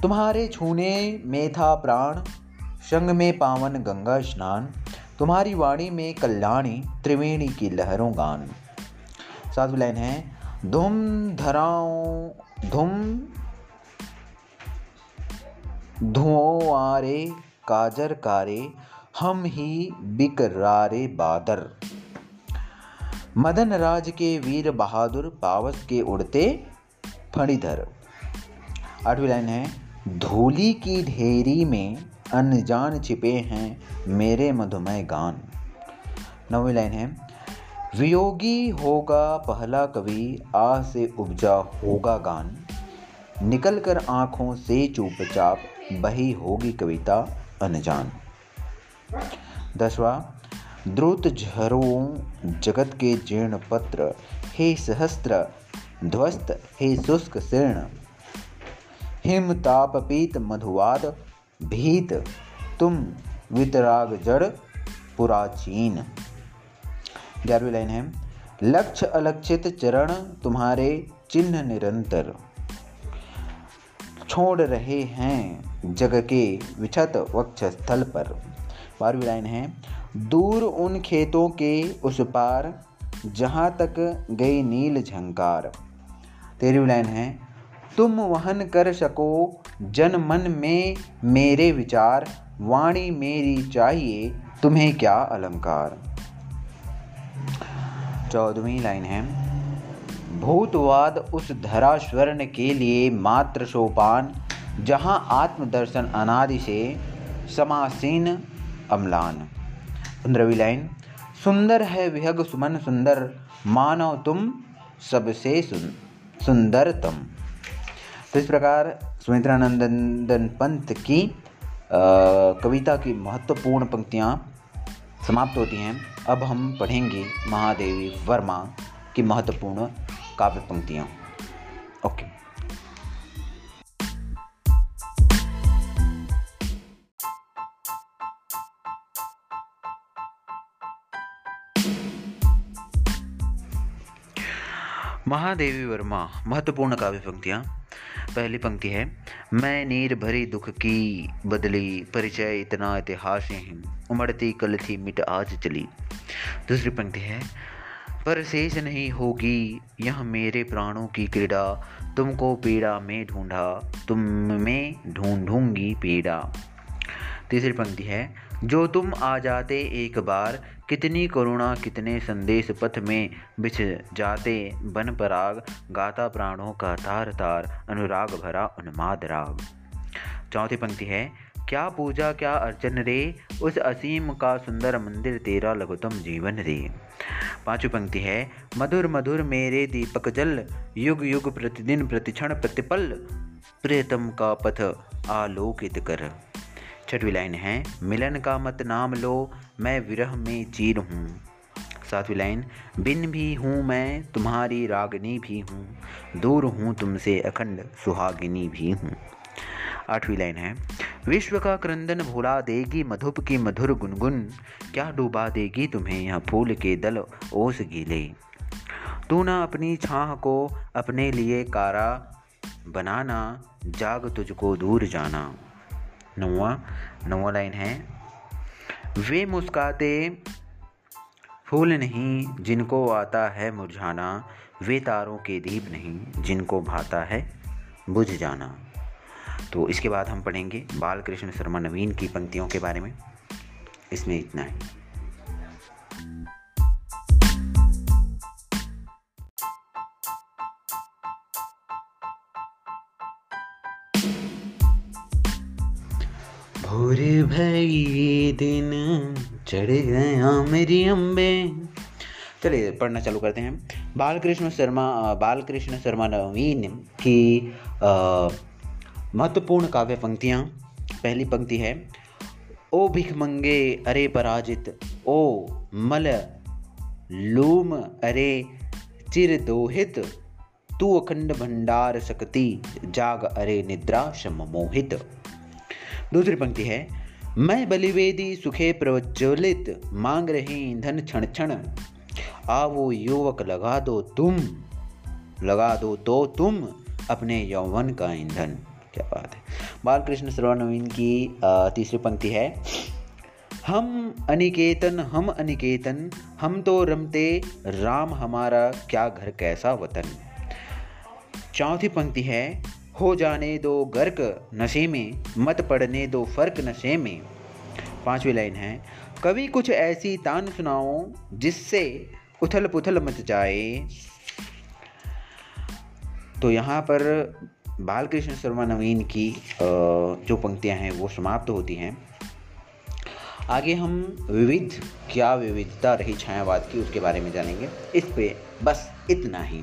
तुम्हारे छूने में था प्राण संग में पावन गंगा स्नान, तुम्हारी वाणी में कल्याणी, त्रिवेणी की लहरों गान। सातवीं लाइन है। धुम धराओ, धुम धुआरे काजर कारे हम ही बिकरारे बादर। मदन राज के वीर बहादुर पावस के उड़ते फणिधर। आठवीं लाइन है, धूली की ढेरी में अनजान छिपे हैं मेरे मधुमय गान। नौवीं लाइन है, वियोगी होगा पहला कवि, आ से उपजा होगा गान। निकल कर आँखों से चुपचाप बही होगी कविता अनजान। दसवा, द्रुत झरों जगत के जीर्ण पत्र, हे सहस्त्र, ध्वस्त, हे शुष्क शीर्ण हिम ताप पीत मधुवाद, भीत, तुम वितराग जड़, पुराचीन। ग्यारहवीं लाइन है लक्ष्य अलक्षित चरण तुम्हारे चिन्ह निरंतर। छोड़ रहे हैं जग के विछत वक्ष स्थल पर। बारहवीं लाइन है। दूर उन खेतों के उस पार, जहाँ तक गई नील झंकार। तेरहवीं लाइन है, तुम वहन कर सको जन मन में मेरे विचार, वाणी मेरी चाहिए तुम्हें क्या अलंकार। चौदहवीं लाइन है, भूतवाद उस धरा स्वर्ण के लिए मात्र सोपान, जहाँ आत्मदर्शन अनादि से समासीन अम्लान। पंद्रहवीं लाइन। सुंदर है विहग सुमन सुंदर मानव तुम सबसे सुन सुंदरतम। तो इस प्रकार सुमित्रानंदन पंत की आ, कविता की महत्वपूर्ण पंक्तियाँ समाप्त होती हैं। अब हम पढ़ेंगे महादेवी वर्मा की महत्वपूर्ण काव्य पंक्तियाँ। ओके। महादेवी वर्मा, महत्वपूर्ण काव्य पंक्तियाँ। पहली पंक्ति है, मैं नीर भरी दुख की बदली, परिचय इतना इतिहास ही, उमड़ती कल थी मिट आज चली। दूसरी पंक्ति है, पर शेष नहीं होगी यह मेरे प्राणों की क्रीड़ा, तुमको पीड़ा में ढूंढा, तुम में ढूंढूँगी पीड़ा। तीसरी पंक्ति है जो तुम आ जाते एक बार, कितनी करुणा, कितने संदेश पथ में बिछ जाते। बन पराग, गाता प्राणों का तार तार, अनुराग भरा उन्माद राग। चौथी पंक्ति है, क्या पूजा, क्या अर्चन रे? उस असीम का सुंदर मंदिर तेरा लघुतम जीवन रे। पांचवी पंक्ति है, मधुर मधुर मेरे दीपक जल, युग युग प्रतिदिन प्रतिक्षण प्रतिपल, प्रियतम का पथ आलोकित कर। छठवीं लाइन है। मिलन का मत नाम लो, मैं विरह में चीर हूँ। सातवीं लाइन बिन भी हूँ मैं, तुम्हारी रागनी भी हूँ। दूर हूँ तुमसे अखंड, सुहागिनी भी हूँ। आठवीं लाइन है। विश्व का क्रंदन भुला देगी मधुप की मधुर गुनगुन। क्या डूबा देगी तुम्हें यह फूल के दल ओस गीले? तू ना अपनी छाह को अपने लिए कारा, बनाना, जाग तुझको दूर जाना। नौवा नौवा लाइन है। वे मुस्काते, फूल नहीं जिनको आता है मुरझाना, वे तारों के दीप नहीं जिनको भाता है बुझ जाना। तो इसके बाद हम पढ़ेंगे बाल कृष्ण शर्मा नवीन की पंक्तियों के बारे में। इसमें इतना है। भोर भई दिन चढ़ गया मेरी अम्बे चलिए पढ़ना चालू करते हैं। बालकृष्ण शर्मा बालकृष्ण शर्मा नवीन की महत्वपूर्ण काव्य पंक्तियाँ। पहली पंक्ति है, ओ भिख मंगे अरे पराजित, ओ मल लूम अरे चिर दोहित, तू अखंड भंडार शक्ति जाग अरे निद्रा शम मोहित। दूसरी पंक्ति है, मैं बलिवेदी सुखे प्रज्वलित, मांग रहे ईंधन क्षण क्षण। आवो युवक, लगा दो तुम, लगा दो तो तुम अपने यौवन का ईंधन। क्या बात है। बाल कृष्ण की तीसरी पंक्ति है, हम अनिकेतन हम अनिकेतन, हम तो रमते, राम हमारा क्या घर, कैसा वतन? चौथी पंक्ति है हो जाने दो गर्क नशे में, मत पड़ने दो फ़र्क नशे में। पांचवी लाइन है, कभी कुछ ऐसी तान सुनाओ जिससे उथल पुथल मच जाए। तो यहाँ पर बालकृष्ण शर्मा नवीन की जो पंक्तियाँ हैं वो समाप्त होती हैं। आगे हम विविध, क्या विविधता रही छायावाद की उसके बारे में जानेंगे। इस पे बस इतना ही।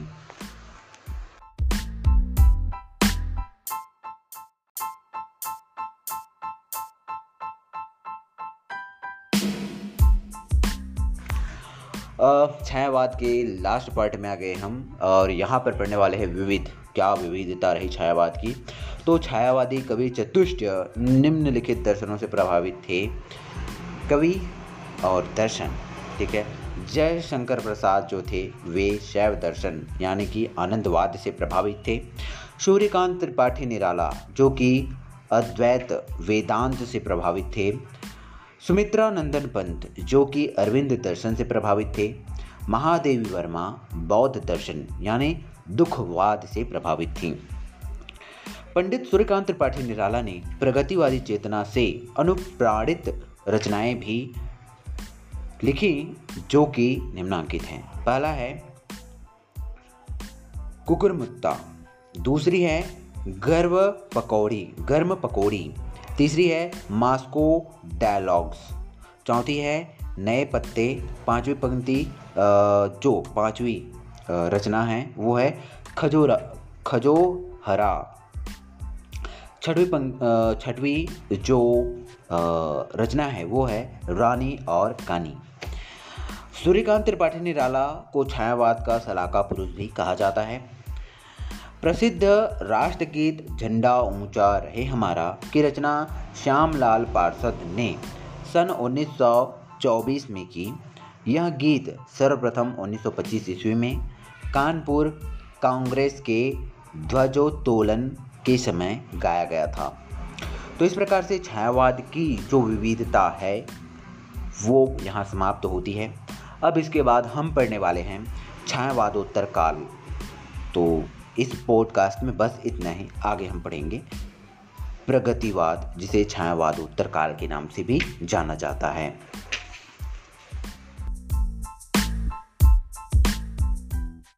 छायावाद के लास्ट पार्ट में आ गए हम, और यहाँ पर पढ़ने वाले हैं विविध। क्या विविधता रही छायावाद की? तो छायावादी कवि चतुष्ट निम्नलिखित दर्शनों से प्रभावित थे। कवि और दर्शन, ठीक है? जय शंकर प्रसाद जो थे, वे शैव दर्शन, यानी कि आनंदवाद से प्रभावित थे। सूर्यकांत त्रिपाठी निराला, जो कि अद्वैत वेदांत से प्रभावित थे। सुमित्रा नंदन पंत, जो कि अरविंद दर्शन से प्रभावित थे, महादेवी वर्मा बौद्ध दर्शन, यानी दुखवाद से प्रभावित थीं। पंडित सूर्यकांत त्रिपाठी निराला ने प्रगतिवादी चेतना से अनुप्राणित रचनाएँ भी लिखी, जो कि निम्नांकित हैं। पहला है, कुकुरमुत्ता। दूसरी है, गर्व पकौड़ी, गर्म पकौड़ी। तीसरी है मास्को डायलॉग्स। चौथी है नए पत्ते, पांचवी पंक्ति जो पांचवी रचना है, वो है खजोरा, खजोहरा। छठवीं पंक छठवीं जो रचना है, वो है रानी और कानी। सूर्यकांत त्रिपाठी निराला को छायावाद का सलाका पुरुष भी कहा जाता है। प्रसिद्ध राष्ट्रगीत झंडा ऊँचा रहे हमारा की रचना श्यामलाल पार्षद ने सन 1924 में की। यह गीत सर्वप्रथम 1925 ईस्वी में कानपुर कांग्रेस के ध्वजोत्तोलन के समय गाया गया था। तो इस प्रकार से छायावाद की जो विविधता है, वो यहाँ समाप्त होती है। अब इसके बाद हम पढ़ने वाले हैं छायावादोत्तर काल। तो इस पॉडकास्ट में बस इतना ही। आगे हम पढ़ेंगे। प्रगतिवाद, जिसे छायावाद उत्तरकाल के नाम से भी जाना जाता है।